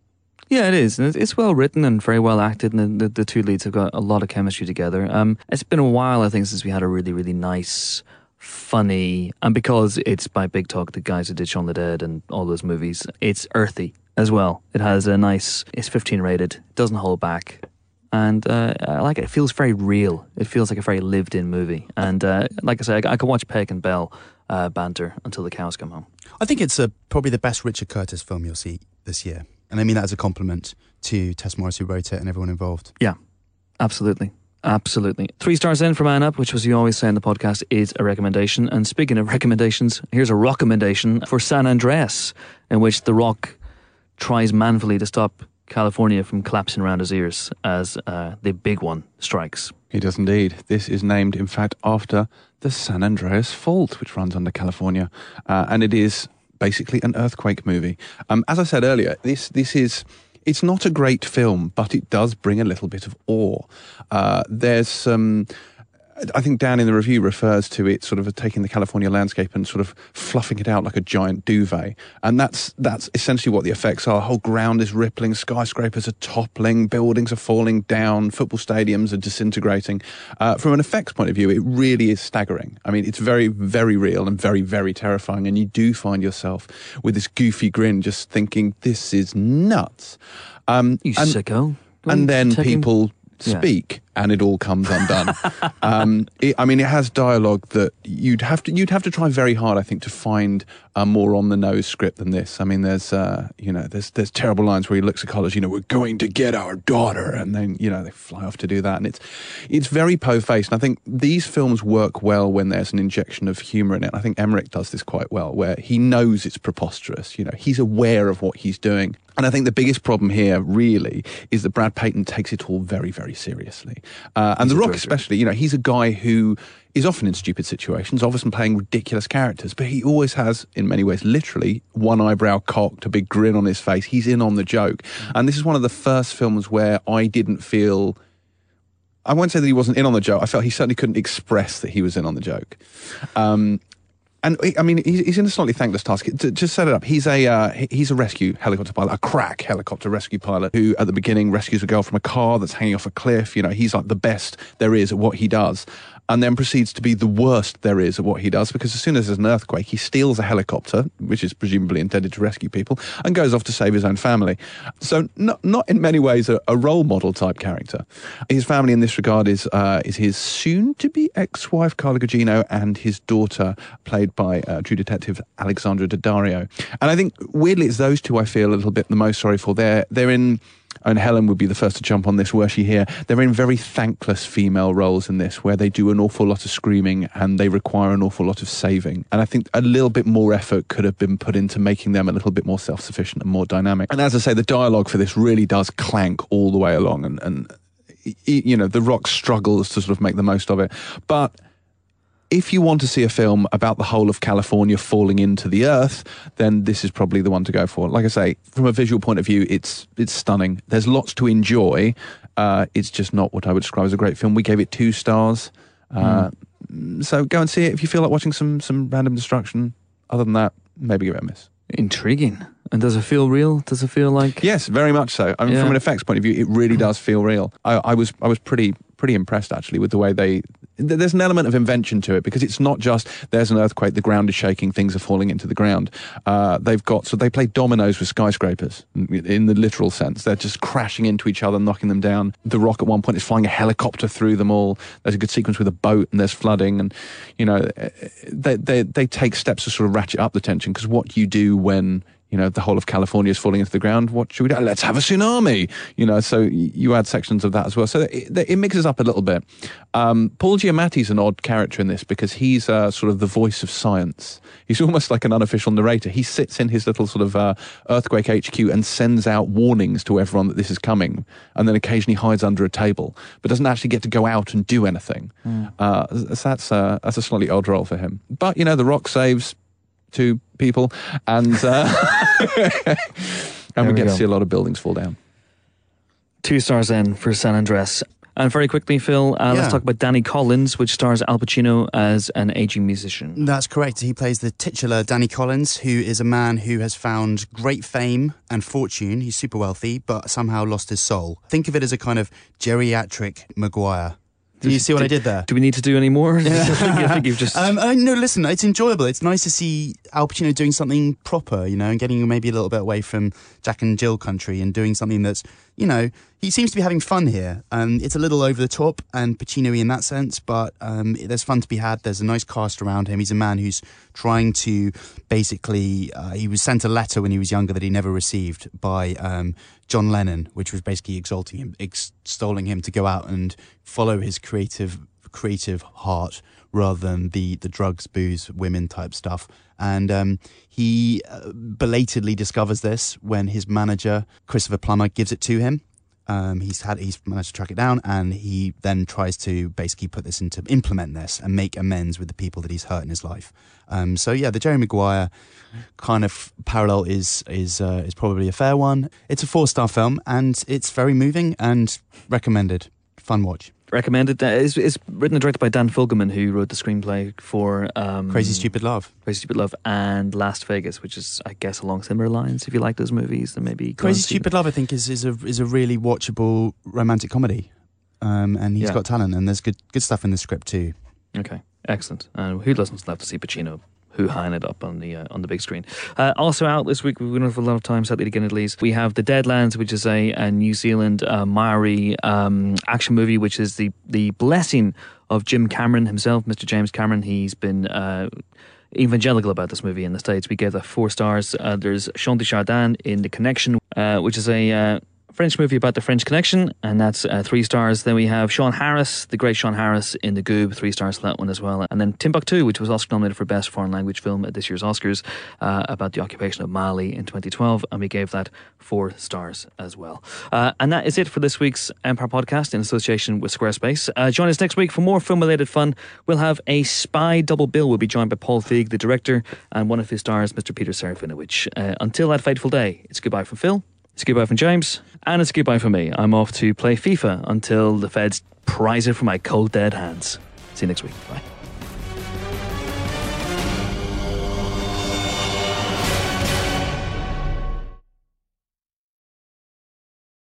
Speaker 1: Yeah, it is. And it's well written and very well acted, and the, the, the two leads have got a lot of chemistry together. Um, it's been a while, I think, since we had a really, really nice, funny, and because it's by Big Talk, the guys who did Shaun the Dead and all those movies, it's earthy as well. It has a nice, it's 15 rated, doesn't hold back. And uh, I like it. It feels very real. It feels like a very lived in movie. And uh, like I say, I, I can watch Pegg and Bell uh, banter until the cows come home.
Speaker 3: I think it's uh probably the best Richard Curtis film you'll see this year. And I mean that as a compliment to Tess Morris, who wrote it, and everyone involved.
Speaker 1: Yeah, absolutely. Absolutely. Three stars in for Man Up, which, as you always say in the podcast, is a recommendation. And speaking of recommendations, here's a recommendation for San Andreas, in which The Rock tries manfully to stop California from collapsing around his ears as uh, the big one strikes.
Speaker 2: He does indeed. This is named, in fact, after the San Andreas Fault, which runs under California, uh, and it is basically an earthquake movie. Um, as I said earlier, this this is. It's not a great film, but it does bring a little bit of awe. Uh, there's some. I think Dan in the review refers to it sort of taking the California landscape and sort of fluffing it out like a giant duvet, and that's that's essentially what the effects are. The whole ground is rippling, skyscrapers are toppling, buildings are falling down, football stadiums are disintegrating. Uh, from an effects point of view, it really is staggering. I mean, it's very very real and very very terrifying, and you do find yourself with this goofy grin, just thinking this is nuts. Um,
Speaker 1: You
Speaker 2: and-
Speaker 1: sicko.
Speaker 2: and then people speak and it all comes undone. Um, it, i mean it has dialogue that you'd have to you'd have to try very hard i think to find a more on the nose script than this. I mean there's uh, you know there's there's terrible lines where he looks at college you know we're going to get our daughter. And then you know they fly off to do that. And it's it's very po-faced. And i think these films work well when there's an injection of humor in it. I think emmerich does this quite well where he knows it's preposterous. You know he's aware of what he's doing. And I think the biggest problem here, really, is that Brad Peyton takes it all very, very seriously. Uh, and The Rock, especially, you know, he's a guy who is often in stupid situations, often playing ridiculous characters, but he always has, in many ways, literally one eyebrow cocked, a big grin on his face. He's in on the joke. And this is one of the first films where I didn't feel. I won't say that he wasn't in on the joke. I felt he certainly couldn't express that he was in on the joke. Um, and I mean, he's, in a slightly thankless task. To set it up, he's a uh, he's a rescue helicopter pilot, a crack helicopter rescue pilot who, at the beginning, rescues a girl from a car that's hanging off a cliff. You know, he's like the best there is at what he does, and then proceeds to be the worst there is at what he does because as soon as there's an earthquake, he steals a helicopter, which is presumably intended to rescue people, and goes off to save his own family. So, not not in many ways a, a role model type character. His family in this regard is uh, is his soon to be ex wife Carla Gugino and his daughter, played by uh, True Detective Alexandra Daddario. And I think weirdly, it's those two I feel a little bit the most sorry for. They're they're in and Helen would be the first to jump on this, were she here. They're in very thankless female roles in this, where they do an awful lot of screaming and they require an awful lot of saving. And I think a little bit more effort could have been put into making them a little bit more self sufficient and more dynamic. And as I say, the dialogue for this really does clank all the way along. And, and you know, The Rock struggles to sort of make the most of it. But if you want to see a film about the whole of California falling into the earth, then this is probably the one to go for. Like I say, from a visual point of view, it's it's stunning. There's lots to enjoy. Uh, it's just not what I would describe as a great film. We gave it two stars. Uh, So go and see it if you feel like watching some some random destruction. Other than that, maybe give it a miss.
Speaker 1: Intriguing. And does it feel real? Does it feel like
Speaker 2: Yes, very much so. I mean,
Speaker 1: Yeah.
Speaker 2: from an effects point of view, it really does feel real. I, I was I was pretty pretty impressed actually with the way they. Th- There's an element of invention to it because it's not just there's an earthquake, the ground is shaking, things are falling into the ground. Uh, they've got so they play dominoes with skyscrapers in the literal sense. They're just crashing into each other, knocking them down. The Rock at one point is flying a helicopter through them all. There's a good sequence with a boat and there's flooding and you know they they they take steps to sort of ratchet up the tension because what you do when you know, the whole of California is falling into the ground. What should we do? Let's have a tsunami. You know, so you add sections of that as well. So it, it mixes up a little bit. Um, Paul Giamatti's an odd character in this because he's uh, sort of the voice of science. He's almost like an unofficial narrator. He sits in his little sort of uh, earthquake HQ and sends out warnings to everyone that this is coming, and then occasionally hides under a table, but doesn't actually get to go out and do anything. Uh, so that's uh, that's a slightly odd role for him. But you know, The Rock saves two people, and uh, and we
Speaker 1: we
Speaker 2: get
Speaker 1: go.
Speaker 2: to see a lot of buildings fall down.
Speaker 1: two stars in for San Andreas? And very quickly, Phil, uh,
Speaker 3: Yeah.
Speaker 1: let's talk about Danny Collins, which stars Al Pacino as an aging musician.
Speaker 3: That's correct. He plays the titular Danny Collins, who is a man who has found great fame and fortune. He's super wealthy, but somehow lost his soul. Think of it as a kind of geriatric Maguire. Do you see what I did there?
Speaker 1: Do we need to do any more? I, think, I think you've just.
Speaker 3: Um, uh, no, listen, it's enjoyable. It's nice to see Al Pacino doing something proper, you know, and getting maybe a little bit away from Jack and Jill country and doing something that's, you know, he seems to be having fun here. Um, it's a little over the top and Pacino in that sense, but um, there's fun to be had. There's a nice cast around him. He's a man who's trying to basically, uh, he was sent a letter when he was younger that he never received by um, John Lennon, which was basically exalting him, extolling him to go out and follow his creative creative heart rather than the the drugs, booze, women type stuff. And um, he uh, belatedly discovers this when his manager Christopher Plummer gives it to him. Um, he's had he's managed to track it down, and he then tries to basically put this into implement this and make amends with the people that he's hurt in his life. Um, so yeah, the Jerry Maguire kind of parallel is is uh, is probably a fair one. It's a four star film, and it's very moving and recommended. Fun watch.
Speaker 1: Recommended. Uh, It's, it's written and directed by Dan Fogelman, who wrote the screenplay for um,
Speaker 3: Crazy Stupid Love.
Speaker 1: Crazy Stupid Love, and Last Vegas, which is, I guess, along similar lines. If you like those movies, then maybe
Speaker 3: Crazy Stupid Love, I think, is, is a is a really watchable romantic comedy, um, and he's
Speaker 1: Yeah.
Speaker 3: got talent, and there's good good stuff in the script too.
Speaker 1: Okay, excellent. And who doesn't love to see Pacino? Who high it up on the uh, on the big screen? Uh, also out this week, we don't have a lot of time sadly to get into. We have the Deadlands, which is a, a New Zealand uh, Maori um, action movie, which is the the blessing of Jim Cameron himself, Mr. James Cameron. He's been uh, evangelical about this movie in the States. We gave that four stars. Uh, there's Jean Dujardin in The Connection, uh, which is a uh, French movie about the French Connection, and that's uh, three stars. Then we have Sean Harris, the great Sean Harris in The Goob, three stars for that one as well. And then Timbuktu, which was Oscar nominated for Best Foreign Language Film at this year's Oscars, uh, about the occupation of Mali in 2012, and we gave that four stars as well. Uh, and that is it for this week's Empire podcast in association with Squarespace. Uh, join us next week for more film related fun. We'll have a spy double bill. We'll be joined by Paul Feig, the director, and one of his stars, Mr. Peter Serafinowicz. Uh, until that fateful day, it's goodbye from Phil. It's a goodbye from James, and it's a goodbye from me. I'm off to play FIFA until the feds prize it from my cold dead hands. See you next week. Bye.